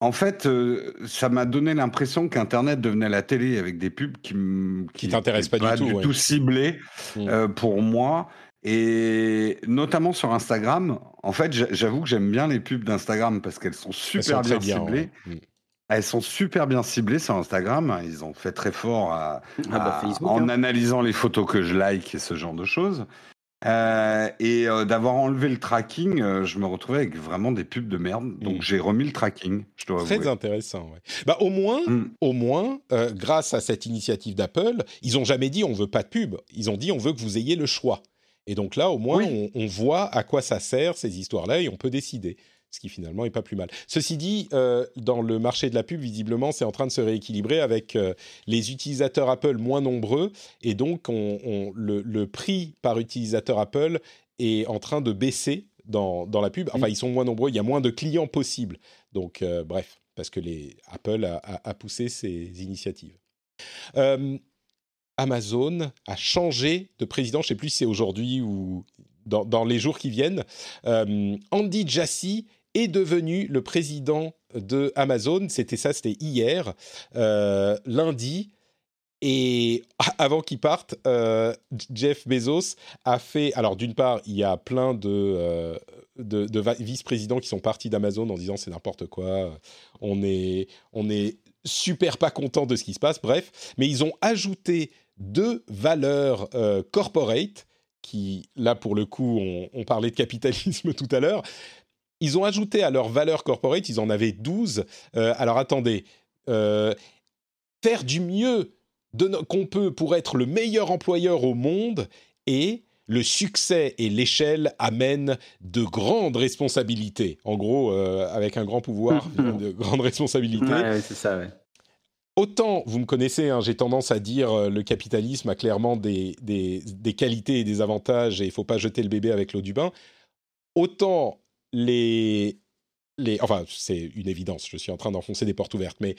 en fait, euh, ça m'a donné l'impression qu'Internet devenait la télé avec des pubs qui qui, t'intéressent pas, du tout, tout ciblées mmh. euh, pour moi. Et notamment sur Instagram, en fait, j'avoue que j'aime bien les pubs d'Instagram parce qu'elles sont super bien, ciblées. Mmh. Elles sont super bien ciblées sur Instagram. Ils ont fait très fort à, ah bah, en hein. analysant les photos que je like et ce genre de choses. Euh, et euh, d'avoir enlevé le tracking, euh, je me retrouvais avec vraiment des pubs de merde. Donc mm. j'ai remis le tracking. Je dois Très intéressant. Ouais. Bah au moins, mm. au moins, grâce à cette initiative d'Apple, ils ont jamais dit on veut pas de pub. Ils ont dit on veut que vous ayez le choix. Et donc là, au moins, on, voit à quoi ça sert ces histoires-là et on peut décider. Ce qui finalement est pas plus mal. Ceci dit, euh, dans le marché de la pub, visiblement, c'est en train de se rééquilibrer avec euh, les utilisateurs Apple moins nombreux, et donc on, le, prix par utilisateur Apple est en train de baisser dans, dans la pub. Enfin, ils sont moins nombreux, il y a moins de clients possibles. Donc, euh, bref, parce que les, Apple a, a, poussé ces initiatives. Amazon a changé de président, je ne sais plus si c'est aujourd'hui ou dans, dans, les jours qui viennent. Andy Jassy est devenu le président de Amazon. C'était ça, c'était hier, euh, lundi. Et (laughs) avant qu'il parte, euh, Jeff Bezos a fait. Alors, d'une part, il y a plein de, euh, de, vice-présidents qui sont partis d'Amazon en disant c'est n'importe quoi, on est, on est super pas content de ce qui se passe, bref. Mais ils ont ajouté deux valeurs corporate, qui, là, pour le coup, on, on parlait de capitalisme (laughs) tout à l'heure, ils ont ajouté à leur valeur corporate, ils en avaient 12. Euh, alors attendez, euh, faire du mieux qu'on peut pour être le meilleur employeur au monde et le succès et l'échelle amènent de grandes responsabilités. En gros, euh, avec un grand pouvoir, (laughs) de grandes responsabilités. Ouais, c'est ça, ouais. Autant, vous me connaissez, hein, j'ai tendance à dire le capitalisme a clairement des, des, des qualités et des avantages et il ne faut pas jeter le bébé avec l'eau du bain. Autant les, les, enfin, c'est une évidence, je suis en train d'enfoncer des portes ouvertes, mais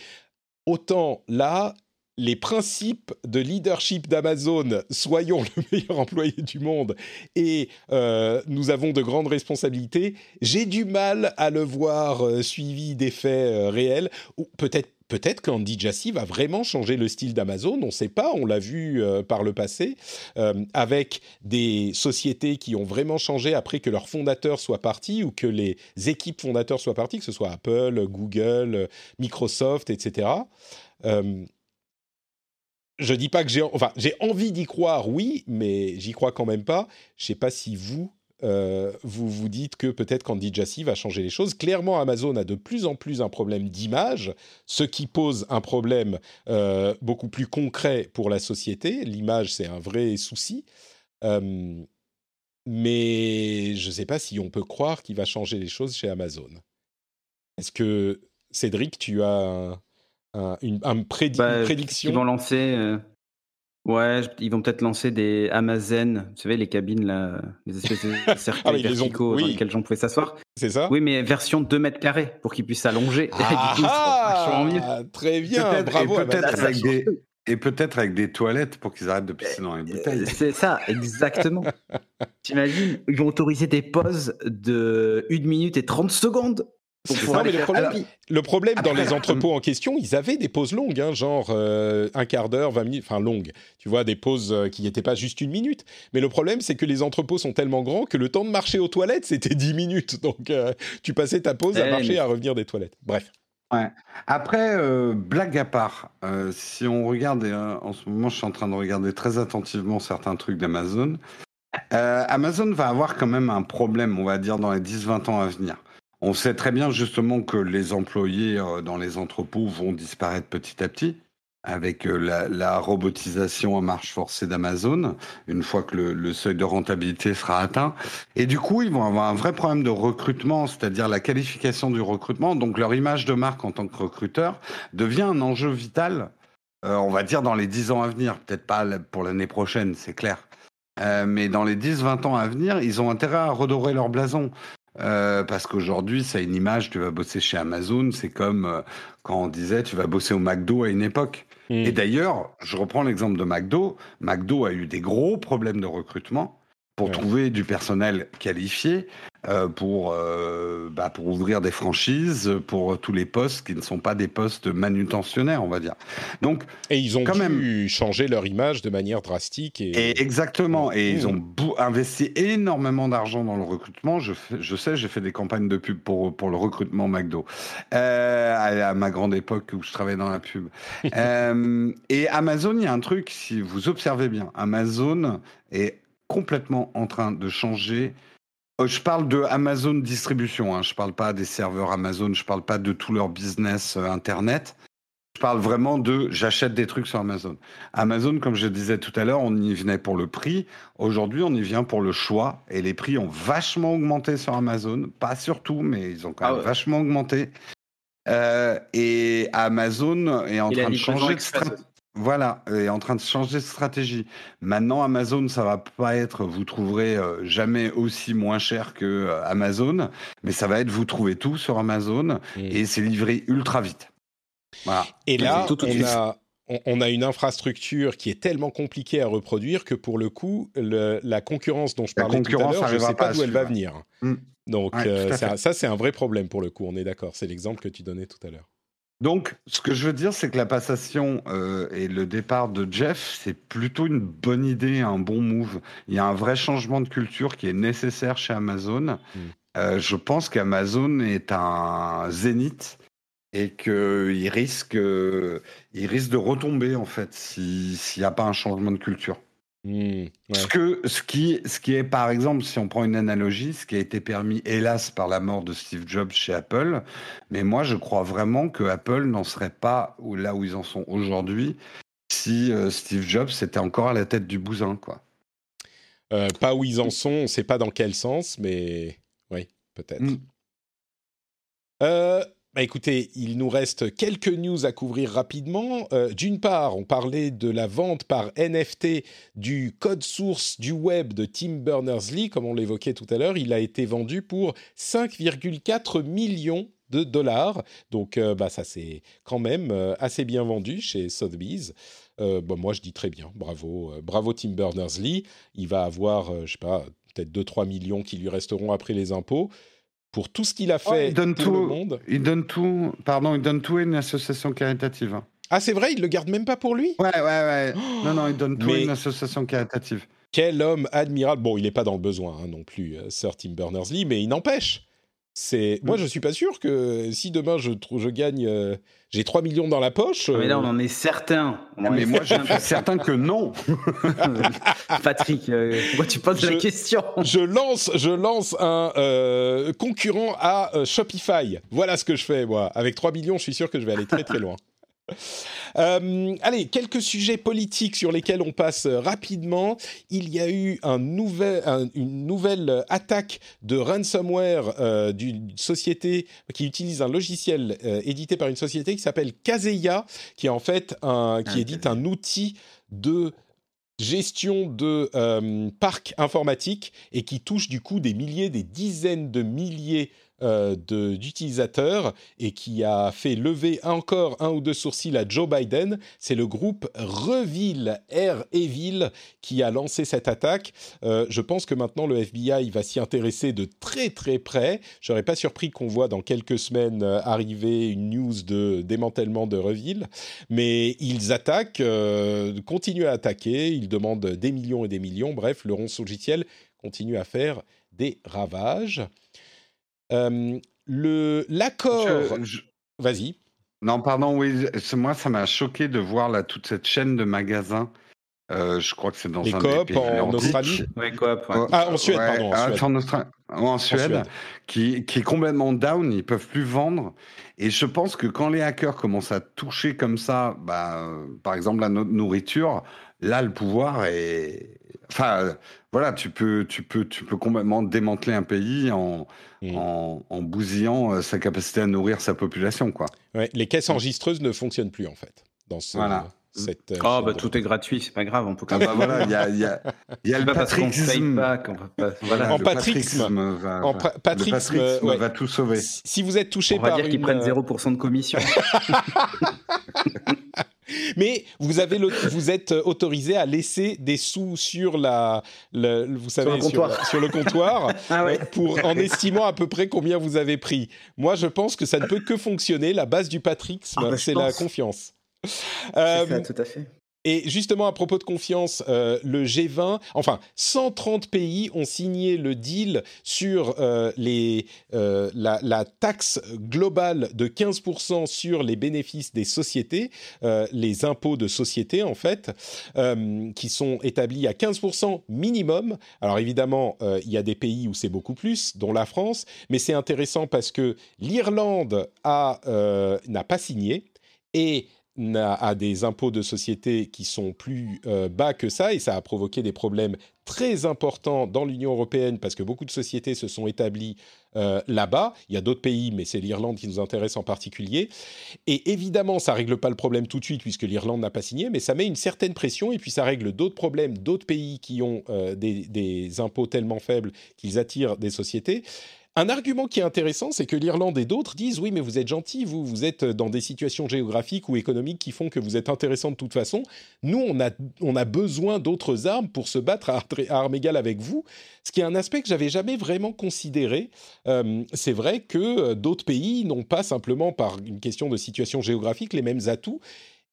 autant là, les principes de leadership d'Amazon, soyons (laughs) le meilleur employé du monde et euh, nous avons de grandes responsabilités, j'ai du mal à le voir euh, suivi d'effets euh, réels, ou peut-être peut-être qu'Andy Jassy va vraiment changer le style d'Amazon, on ne sait pas, on l'a vu euh, par le passé, euh, avec des sociétés qui ont vraiment changé après que leurs fondateurs soient partis ou que les équipes fondateurs soient partis, que ce soit Apple, Google, Microsoft, etc. Euh, je dis pas que j'ai, envie d'y croire, oui, mais j'y crois quand même pas. Je sais pas si vous, euh, vous vous dites que peut-être qu'Andy Jassy va changer les choses. Clairement, Amazon a de plus en plus un problème d'image, ce qui pose un problème euh, beaucoup plus concret pour la société. L'image, c'est un vrai souci. Euh, mais je ne sais pas si on peut croire qu'il va changer les choses chez Amazon. Est-ce que, Cédric, tu as un, une, bah, prédiction? Ils vont lancer Ouais, ils vont peut-être lancer des Amazon, vous savez, les cabines, là, les espèces de (laughs) cercles ah, verticaux dans lesquels j'en pouvais s'asseoir. C'est ça Oui, mais version 2 mètres carrés pour qu'ils puissent s'allonger. (laughs) Ah, très bien, bravo. Et peut-être avec, des toilettes pour qu'ils arrêtent de pisser dans les bouteilles. C'est ça, exactement. (laughs) T'imagines, ils vont autoriser des pauses de 1 minute et 30 secondes le, problème, dans les entrepôts en question, ils avaient des pauses longues, hein, genre euh, un quart d'heure, 20 minutes, enfin longues. Tu vois, des pauses euh, qui n'étaient pas juste une minute. Mais le problème, c'est que les entrepôts sont tellement grands que le temps de marcher aux toilettes, c'était 10 minutes. (laughs) Donc, euh, tu passais ta pause à eh, marcher, à revenir des toilettes. Bref. Ouais. Après, blague à part, si on regarde, en ce moment, je suis en train de regarder très attentivement certains trucs d'Amazon. Amazon va avoir quand même un problème, on va dire, dans les 10-20 ans à venir. On sait très bien justement que les employés euh, dans les entrepôts vont disparaître petit à petit avec euh, la, robotisation en marche forcée d'Amazon, une fois que le, seuil de rentabilité sera atteint. Et du coup, ils vont avoir un vrai problème de recrutement, c'est-à-dire la qualification du recrutement. Donc leur image de marque en tant que recruteur devient un enjeu vital, euh, on va dire, dans les 10 ans à venir. Peut-être pas pour l'année prochaine, c'est clair. mais dans les 10-20 ans à venir, ils ont intérêt à redorer leur blason. Euh, parce qu'aujourd'hui, ça a une image, tu vas bosser chez Amazon, c'est comme euh, quand on disait tu vas bosser au McDo à une époque. Hmm. Et d'ailleurs, je reprends l'exemple de McDo. McDo a eu des gros problèmes de recrutement pour trouver du personnel qualifié. Euh, pour, euh, bah, pour ouvrir des franchises, pour tous les postes qui ne sont pas des postes manutentionnaires, on va dire. Donc, et ils ont quand dû changer leur image de manière drastique. Et, exactement. Et ils ont investi énormément d'argent dans le recrutement. Je, je sais, j'ai fait des campagnes de pub pour, pour le recrutement McDo euh, à, ma grande époque où je travaillais dans la pub. (laughs) et Amazon, il y a un truc, si vous observez bien, Amazon est complètement en train de changer je parle de Amazon Distribution, hein. je ne parle pas des serveurs Amazon, je ne parle pas de tout leur business euh, Internet. Je parle vraiment de j'achète des trucs sur Amazon. Amazon, comme je disais tout à l'heure, on y venait pour le prix. Aujourd'hui, on y vient pour le choix. Et les prix ont vachement augmenté sur Amazon. Pas sur tout, mais ils ont quand ah même vachement augmenté. Euh, et Amazon est en train de changer stratégie. Voilà, est en train de changer de stratégie. Maintenant, Amazon, ça va pas être, vous trouverez euh, jamais aussi moins cher que euh, Amazon, mais ça va être, vous trouvez tout sur Amazon et c'est livré ultra vite. Et là, on, a, une infrastructure qui est tellement compliquée à reproduire que pour le coup, la concurrence dont je parlais tout à l'heure, je ne sais pas d'où elle va venir. Mm. Donc euh, ça, c'est un vrai problème pour le coup, on est d'accord. C'est l'exemple que tu donnais tout à l'heure. Donc, ce que je veux dire, c'est que la passation euh, et le départ de Jeff, c'est plutôt une bonne idée, un bon move. Il y a un vrai changement de culture qui est nécessaire chez Amazon. Mm. Euh, je pense qu'Amazon est un zénith et qu'il risque, il risque de retomber en fait s'il n'y a pas un changement de culture. Mmh, ce, que, ce, qui, ce qui est, par exemple, si on prend une analogie, ce qui a été permis, hélas, par la mort de Steve Jobs chez Apple, mais moi, je crois vraiment que Apple n'en serait pas là où ils en sont aujourd'hui si euh, Steve Jobs était encore à la tête du bousin, quoi. Euh, pas où ils en sont, on ne sait pas dans quel sens, mais oui, peut-être. Mmh. Euh, bah écoutez, il nous reste quelques news à couvrir rapidement. Euh, d'une part, on parlait de la vente par NFT du code source du web de Tim Berners-Lee, comme on l'évoquait tout à l'heure. Il a été vendu pour 5,4 millions de dollars. Donc, euh, bah, ça c'est quand même euh, assez bien vendu chez Sotheby's. Bah, moi, je dis très bien. Bravo, bravo Tim Berners-Lee. Il va avoir, je sais pas, peut-être 2-3 millions qui lui resteront après les impôts pour tout ce qu'il a fait il donne tout, le monde. Il donne tout, pardon, il donne tout à une association caritative. Ah, c'est vrai, il le garde même pas pour lui? Ouais, ouais, ouais. non, non, il donne tout à une association caritative. Quel homme admirable. Bon, il n'est pas dans le besoin hein, non plus, euh, Sir Tim Berners-Lee, mais il n'empêche. C'est moi, je suis pas sûr que si demain je, je gagne, euh, j'ai 3 millions dans la poche. Mais là, on en est certain. mais moi, je suis certain que non. (laughs) Patrick, euh, tu poses la question? Je lance, je lance un euh, concurrent à Shopify. Voilà ce que je fais, moi. Avec 3 millions, je suis sûr que je vais aller très très loin. Euh, allez, quelques sujets politiques sur lesquels on passe rapidement. Il y a eu un nouvel, une nouvelle attaque de ransomware euh, d'une société qui utilise un logiciel euh, édité par une société qui s'appelle Kaseya, qui est en fait un, qui ah, édite un outil de gestion de parcs informatiques et qui touche du coup des milliers, des dizaines de milliers euh, d'utilisateurs et qui a fait lever encore un ou deux sourcils à Joe Biden. C'est le groupe Reville, R Evil, qui a lancé cette attaque. Euh, je pense que maintenant le FBI va s'y intéresser de très très près. Je serais pas surpris qu'on voit dans quelques semaines euh, arriver une news de démantèlement de Reville, mais ils attaquent, continuent à attaquer, ils demandent des millions et des millions. Bref, le ronce logiciel continue à faire des ravages. Euh, le l'accord. Vas-y. Non, pardon, oui, moi, ça m'a choqué de voir là, toute cette chaîne de magasins. Euh, je crois que c'est dans Les un coop en Australie Oui, coop. Ah, en Suède, pardon. En Suède, Qui, qui, est complètement down, ils peuvent plus vendre. Et je pense que quand les hackers commencent à toucher comme ça, bah, par exemple, la nourriture, là, le pouvoir est. Enfin, voilà, tu peux, tu peux, tu peux complètement démanteler un pays en, mm. en, bousillant euh, sa capacité à nourrir sa population, quoi. les caisses enregistreuses ne fonctionnent plus en fait dans ce. Voilà. Cette, euh, oh, bah, tout est gratuit, c'est pas grave, on peut ah bah voilà, il y a, y a, y a le. Voilà, en patrixme. Va, en ouais. va tout sauver. Si vous êtes touché on par. On va dire qu'ils prennent 0% euh, de commission. (laughs) (laughs) Mais vous, avez vous êtes autorisé à laisser des sous sur la, le, vous savez, sur le comptoir, sur, le comptoir (laughs) ah ouais. pour, en estimant à peu près combien vous avez pris. Moi, je pense que ça ne peut que fonctionner. La base du patrixme, ah bah, c'est la confiance. Euh, ça, tout à fait. Et justement, à propos de confiance, euh, le G20, enfin, 130 pays ont signé le deal sur euh, les, euh, la, taxe globale de 15% sur les bénéfices des sociétés, les impôts de société en fait, qui sont établis à 15% minimum. Alors évidemment, il y a des pays où c'est beaucoup plus, dont la France, mais c'est intéressant parce que l'Irlande n'a pas signé et a, des impôts de société qui sont plus euh, bas que ça et ça a provoqué des problèmes très importants dans l'Union européenne parce que beaucoup de sociétés se sont établies euh, là-bas. Il y a d'autres pays, mais c'est l'Irlande qui nous intéresse en particulier. Et évidemment, ça règle pas le problème tout de suite puisque l'Irlande n'a pas signé, mais ça met une certaine pression et puis ça règle d'autres problèmes, d'autres pays qui ont euh, des, impôts tellement faibles qu'ils attirent des sociétés. Un argument qui est intéressant, c'est que l'Irlande et d'autres disent oui, mais vous êtes gentil, vous, vous êtes dans des situations géographiques ou économiques qui font que vous êtes intéressant de toute façon. Nous, on a, besoin d'autres armes pour se battre à, armes égales avec vous, ce qui est un aspect que j'avais jamais vraiment considéré. Euh, c'est vrai que euh, d'autres pays n'ont pas simplement par une question de situation géographique les mêmes atouts.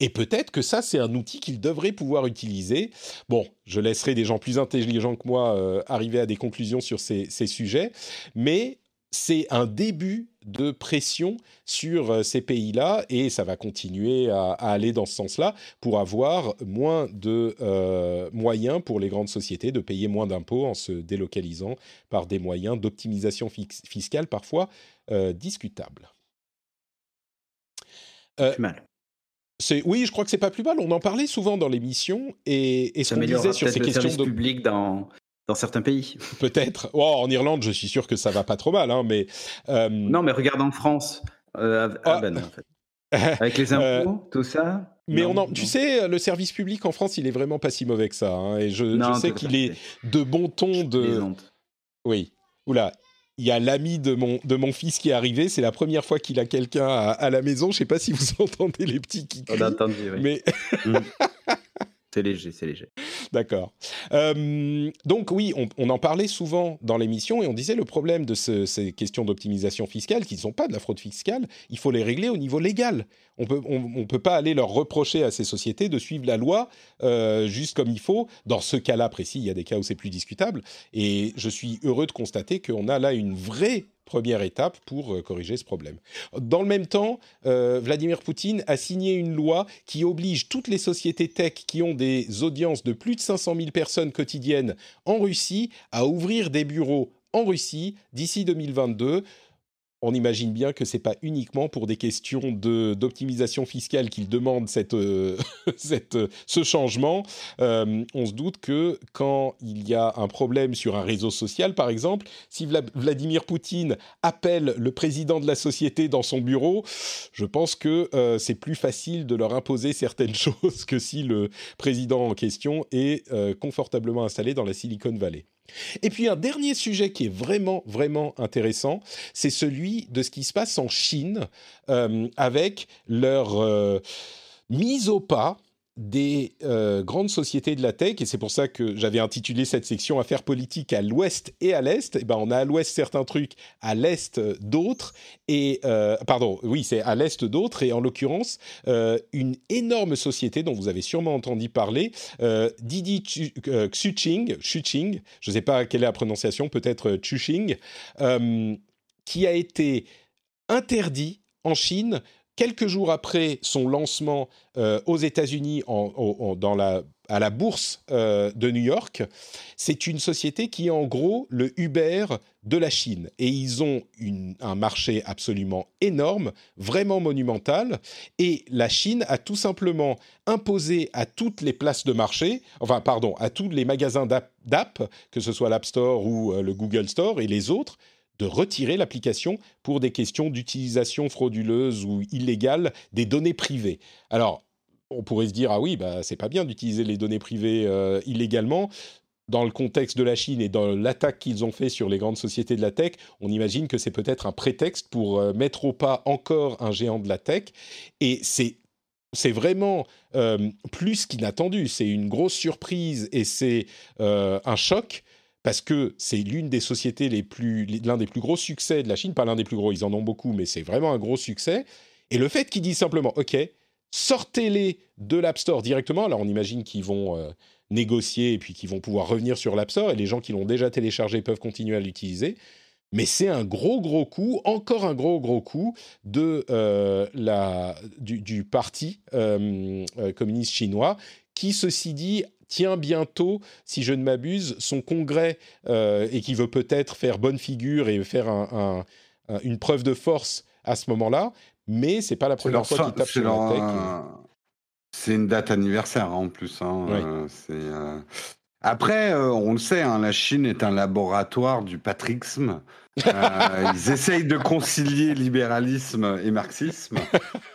Et peut-être que ça, c'est un outil qu'ils devraient pouvoir utiliser. Bon, je laisserai des gens plus intelligents que moi euh, arriver à des conclusions sur ces, sujets, mais c'est un début de pression sur euh, ces pays-là et ça va continuer à, aller dans ce sens-là pour avoir moins de euh, moyens pour les grandes sociétés de payer moins d'impôts en se délocalisant par des moyens d'optimisation fiscale parfois discutables. mal oui, je crois que c'est pas plus mal. On en parlait souvent dans l'émission et, et ce qu'on disait sur ces questions de public dans dans certains pays. (laughs) Peut-être. Oh, en Irlande, je suis sûr que ça va pas trop mal, hein, mais euh, non, mais regarde en France, euh, ah. ben, en fait. (laughs) avec les euh, impôts, tout ça. Mais on en, tu sais, le service public en France, il est vraiment pas si mauvais que ça. Hein, et je, je sais qu'il est de bon ton de. Oui. Oula, il y a l'ami de mon, de mon fils qui est arrivé. C'est la première fois qu'il a quelqu'un à, la maison. Je ne sais pas si vous (laughs) entendez les petits qui crient. On a entendu, oui. Mais... Mm. C'est léger, c'est léger. D'accord. Donc oui, on, en parlait souvent dans l'émission et on disait le problème de ces questions d'optimisation fiscale, qui ne sont pas de la fraude fiscale, il faut les régler au niveau légal. On peut, on, peut pas aller leur reprocher à ces sociétés de suivre la loi euh, juste comme il faut. Dans ce cas-là précis, il y a des cas où c'est plus discutable. Et je suis heureux de constater qu'on a là une vraie première étape pour euh, corriger ce problème. Dans le même temps, euh, Vladimir Poutine a signé une loi qui oblige toutes les sociétés tech qui ont des audiences de plus de 500 000 personnes quotidiennes en Russie à ouvrir des bureaux en Russie d'ici 2022 on imagine bien que c'est pas uniquement pour des questions d'optimisation fiscale qu'il demande cette, euh, (laughs) cette, ce changement. Euh, on se doute que quand il y a un problème sur un réseau social, par exemple, si Vladimir Poutine appelle le président de la société dans son bureau, je pense que euh, c'est plus facile de leur imposer certaines (laughs) choses que si le président en question est confortablement installé dans la Silicon Valley. Et puis un dernier sujet qui est vraiment, vraiment intéressant, c'est celui de ce qui se passe en Chine euh, avec leur euh, mise au pas des euh, grandes sociétés de la tech, et c'est pour ça que j'avais intitulé cette section Affaires politiques à l'ouest et à l'est. Et eh ben, on a à l'ouest certains trucs, à l'est d'autres, et euh, pardon, oui, c'est à l'est d'autres, et en l'occurrence, euh, une énorme société dont vous avez sûrement entendu parler, Didi Xuching, je ne sais pas quelle est la prononciation, peut-être Chuxing, qui a été interdit en Chine quelques jours après son lancement euh, aux États-Unis à la bourse euh, de New York, c'est une société qui est en gros le Uber de la Chine. Et ils ont un marché absolument énorme, vraiment monumental. Et la Chine a tout simplement imposé à toutes les places de marché, enfin pardon, à tous les magasins d'app, que ce soit l'App Store ou euh, le Google Store et les autres, de retirer l'application pour des questions d'utilisation frauduleuse ou illégale des données privées. Alors, on pourrait se dire ah oui, bah c'est pas bien d'utiliser les données privées euh, illégalement. Dans le contexte de la Chine et dans l'attaque qu'ils ont fait sur les grandes sociétés de la tech, on imagine que c'est peut-être un prétexte pour euh, mettre au pas encore un géant de la tech. Et c'est c'est vraiment euh, plus qu'inattendu. C'est une grosse surprise et c'est un choc parce que c'est l'une des sociétés les plus, l'un des plus gros succès de la Chine, pas l'un des plus gros, ils en ont beaucoup, mais c'est vraiment un gros succès. Et le fait qu'ils disent simplement, OK, sortez-les de l'App Store directement, alors on imagine qu'ils vont euh, négocier et puis qu'ils vont pouvoir revenir sur l'App Store, et les gens qui l'ont déjà téléchargé peuvent continuer à l'utiliser. Mais c'est un gros gros coup, encore un gros gros coup de euh, la du, parti euh, communiste chinois qui, ceci dit, tient bientôt, si je ne m'abuse, son congrès euh, et qui veut peut-être faire bonne figure et faire une preuve de force à ce moment-là. Mais c'est pas la première fois qu'il tape sur la tech. C'est une date anniversaire hein, en plus. Hein, c'est après, euh, on le sait, hein, la Chine est un laboratoire du patrixme. Euh, ils essayent de concilier libéralisme et marxisme.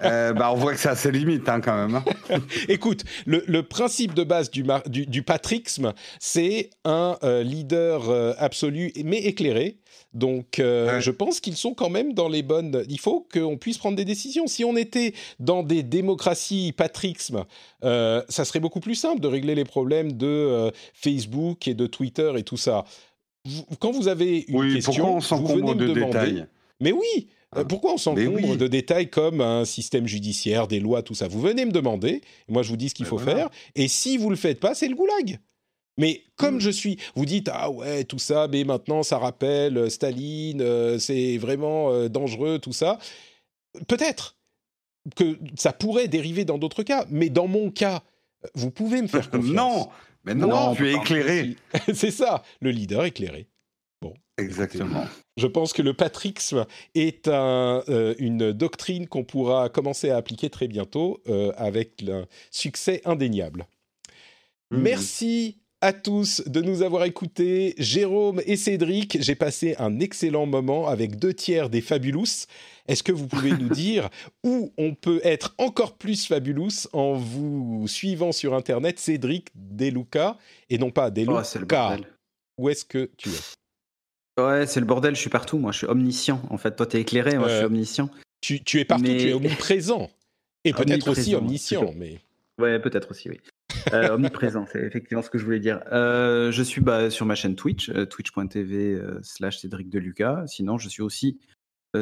Euh, bah, on voit que ça a ses limites hein, quand même. Hein. (laughs) Écoute, le, principe de base du, du, patrixme, c'est un leader absolu mais éclairé. Donc, je pense qu'ils sont quand même dans les bonnes. Il faut qu'on puisse prendre des décisions. Si on était dans des démocraties patrixme, ça serait beaucoup plus simple de régler les problèmes de Facebook et de Twitter et tout ça. Quand vous avez une question, vous venez me demander. Mais oui, euh, ah. pourquoi on s'encombre de détails comme un système judiciaire, des lois, tout ça? Vous venez me demander, moi je vous dis ce qu'il faut faire, et si vous le faites pas, c'est le goulag. Mais comme hmm. je suis, vous dites ah ouais tout ça, mais maintenant ça rappelle euh, Staline, euh, c'est vraiment dangereux tout ça. Peut-être que ça pourrait dériver dans d'autres cas, mais dans mon cas, vous pouvez me faire (laughs) confiance. non, mais non, tu es éclairé. (laughs) c'est ça, le leader éclairé. Bon. Exactement. Je pense que le patrixme est euh, une doctrine qu'on pourra commencer à appliquer très bientôt euh, avec un succès indéniable. Mmh. Merci à tous de nous avoir écoutés. Jérôme et Cédric, j'ai passé un excellent moment avec deux tiers des Fabulous. Est-ce que vous pouvez nous (laughs) dire où on peut être encore plus Fabulous en vous suivant sur Internet, Cédric Deluca, et non pas Deluca oh, Où est-ce que tu es? Ouais, c'est le bordel, je suis partout, moi je suis omniscient. En fait, toi t'es éclairé, moi je suis euh, omniscient. Tu, es partout, tu es omniprésent. Et peut-être aussi omniscient, mais... Ouais, peut-être aussi, oui. Euh, omniprésent, c'est effectivement ce que je voulais dire. Euh, je suis bah, sur ma chaîne Twitch, euh, twitch.tv slash Cédric Deluca. Sinon, je suis aussi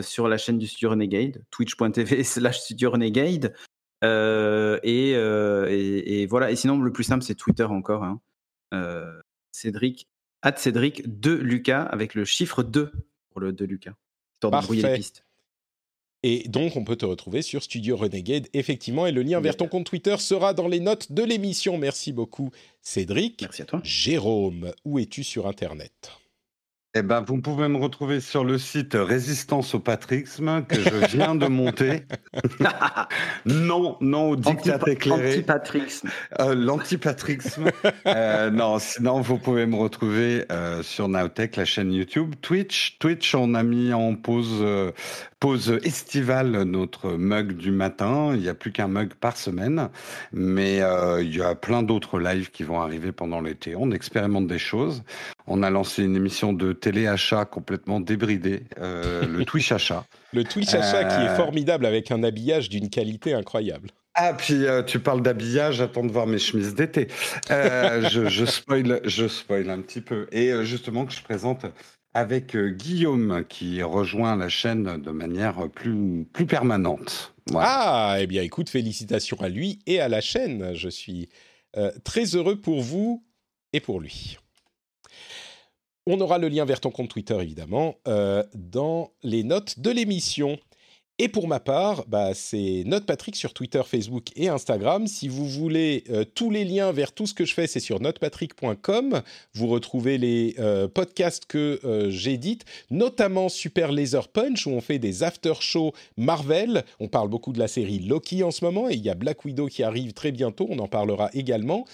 sur la chaîne du Studio Renegade, twitch.tv (laughs) slash Studio Renegade. Et, et, voilà. Et sinon, le plus simple, c'est Twitter encore. Hein. Cédric, at Cédric de Lucas avec le chiffre 2 pour le de Lucas. Histoire de brouiller les pistes. Et donc, on peut te retrouver sur Studio Renegade, effectivement. Et le lien vers ton compte Twitter sera dans les notes de l'émission. Merci beaucoup, Cédric. Merci à toi. Jérôme, où es-tu sur Internet? Eh ben, vous pouvez me retrouver sur le site Résistance au patrixme que je viens de monter. (laughs) non, non au dictat éclairé. Antipatrixme. Euh, L'antipatrixme. euh, non, sinon vous pouvez me retrouver euh, sur Nowtech, la chaîne YouTube, Twitch. Twitch, on a mis en pause euh, pause estivale notre mug du matin. Il n'y a plus qu'un mug par semaine, mais euh, il y a plein d'autres lives qui vont arriver pendant l'été. On expérimente des choses. On a lancé une émission de télé-achat complètement débridée, euh, le (laughs) Twitch achat. Le Twitch achat qui est euh, formidable avec un habillage d'une qualité incroyable. Ah, puis tu parles d'habillage, attends de voir mes chemises d'été. je, je, spoil, je spoil un petit peu. Et justement, que je présente avec euh, Guillaume qui rejoint la chaîne de manière plus, plus permanente. Ah, eh bien écoute, félicitations à lui et à la chaîne. Je suis euh, très heureux pour vous et pour lui. On aura le lien vers ton compte Twitter, évidemment, euh, dans les notes de l'émission. Et pour ma part, bah, c'est NotePatrick sur Twitter, Facebook et Instagram. Si vous voulez euh, tous les liens vers tout ce que je fais, c'est sur notepatrick.com. Vous retrouvez les euh, podcasts que euh, j'édite, notamment Super Laser Punch, où on fait des after-shows Marvel. On parle beaucoup de la série Loki en ce moment, et il y a Black Widow qui arrive très bientôt, on en parlera également.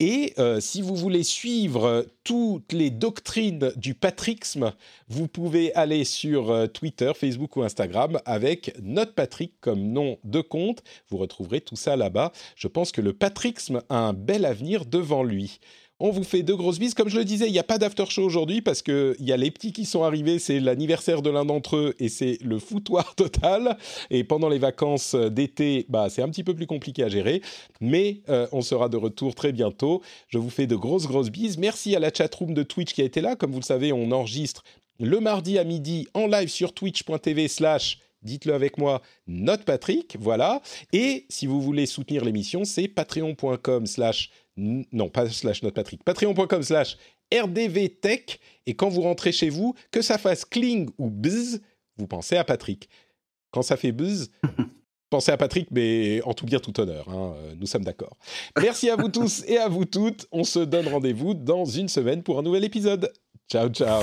Et euh, si vous voulez suivre toutes les doctrines du patrixme, vous pouvez aller sur euh, Twitter, Facebook ou Instagram avec Notre Patrick comme nom de compte. Vous retrouverez tout ça là-bas. Je pense que le patrixme a un bel avenir devant lui. On vous fait de grosses bises. Comme je le disais, il n'y a pas d'after show aujourd'hui parce qu'il y a les petits qui sont arrivés. C'est l'anniversaire de l'un d'entre eux et c'est le foutoir (laughs) total. Et pendant les vacances d'été, bah, c'est un petit peu plus compliqué à gérer. Mais euh, on sera de retour très bientôt. Je vous fais de grosses, grosses bises. Merci à la chatroom de Twitch qui a été là. Comme vous le savez, on enregistre le mardi à midi en live sur twitch.tv slash dites-le avec moi, Note Patrick, voilà. Et si vous voulez soutenir l'émission, c'est patreon.com slash non, pas slash notre Patrick, patreon.com slash rdvtech, et quand vous rentrez chez vous, que ça fasse cling ou buzz, vous pensez à Patrick. Quand ça fait buzz, (laughs) pensez à Patrick, mais en tout bien, tout honneur, hein, euh, nous sommes d'accord. Merci à vous tous et à vous toutes, on se donne rendez-vous dans une semaine pour un nouvel épisode. Ciao, ciao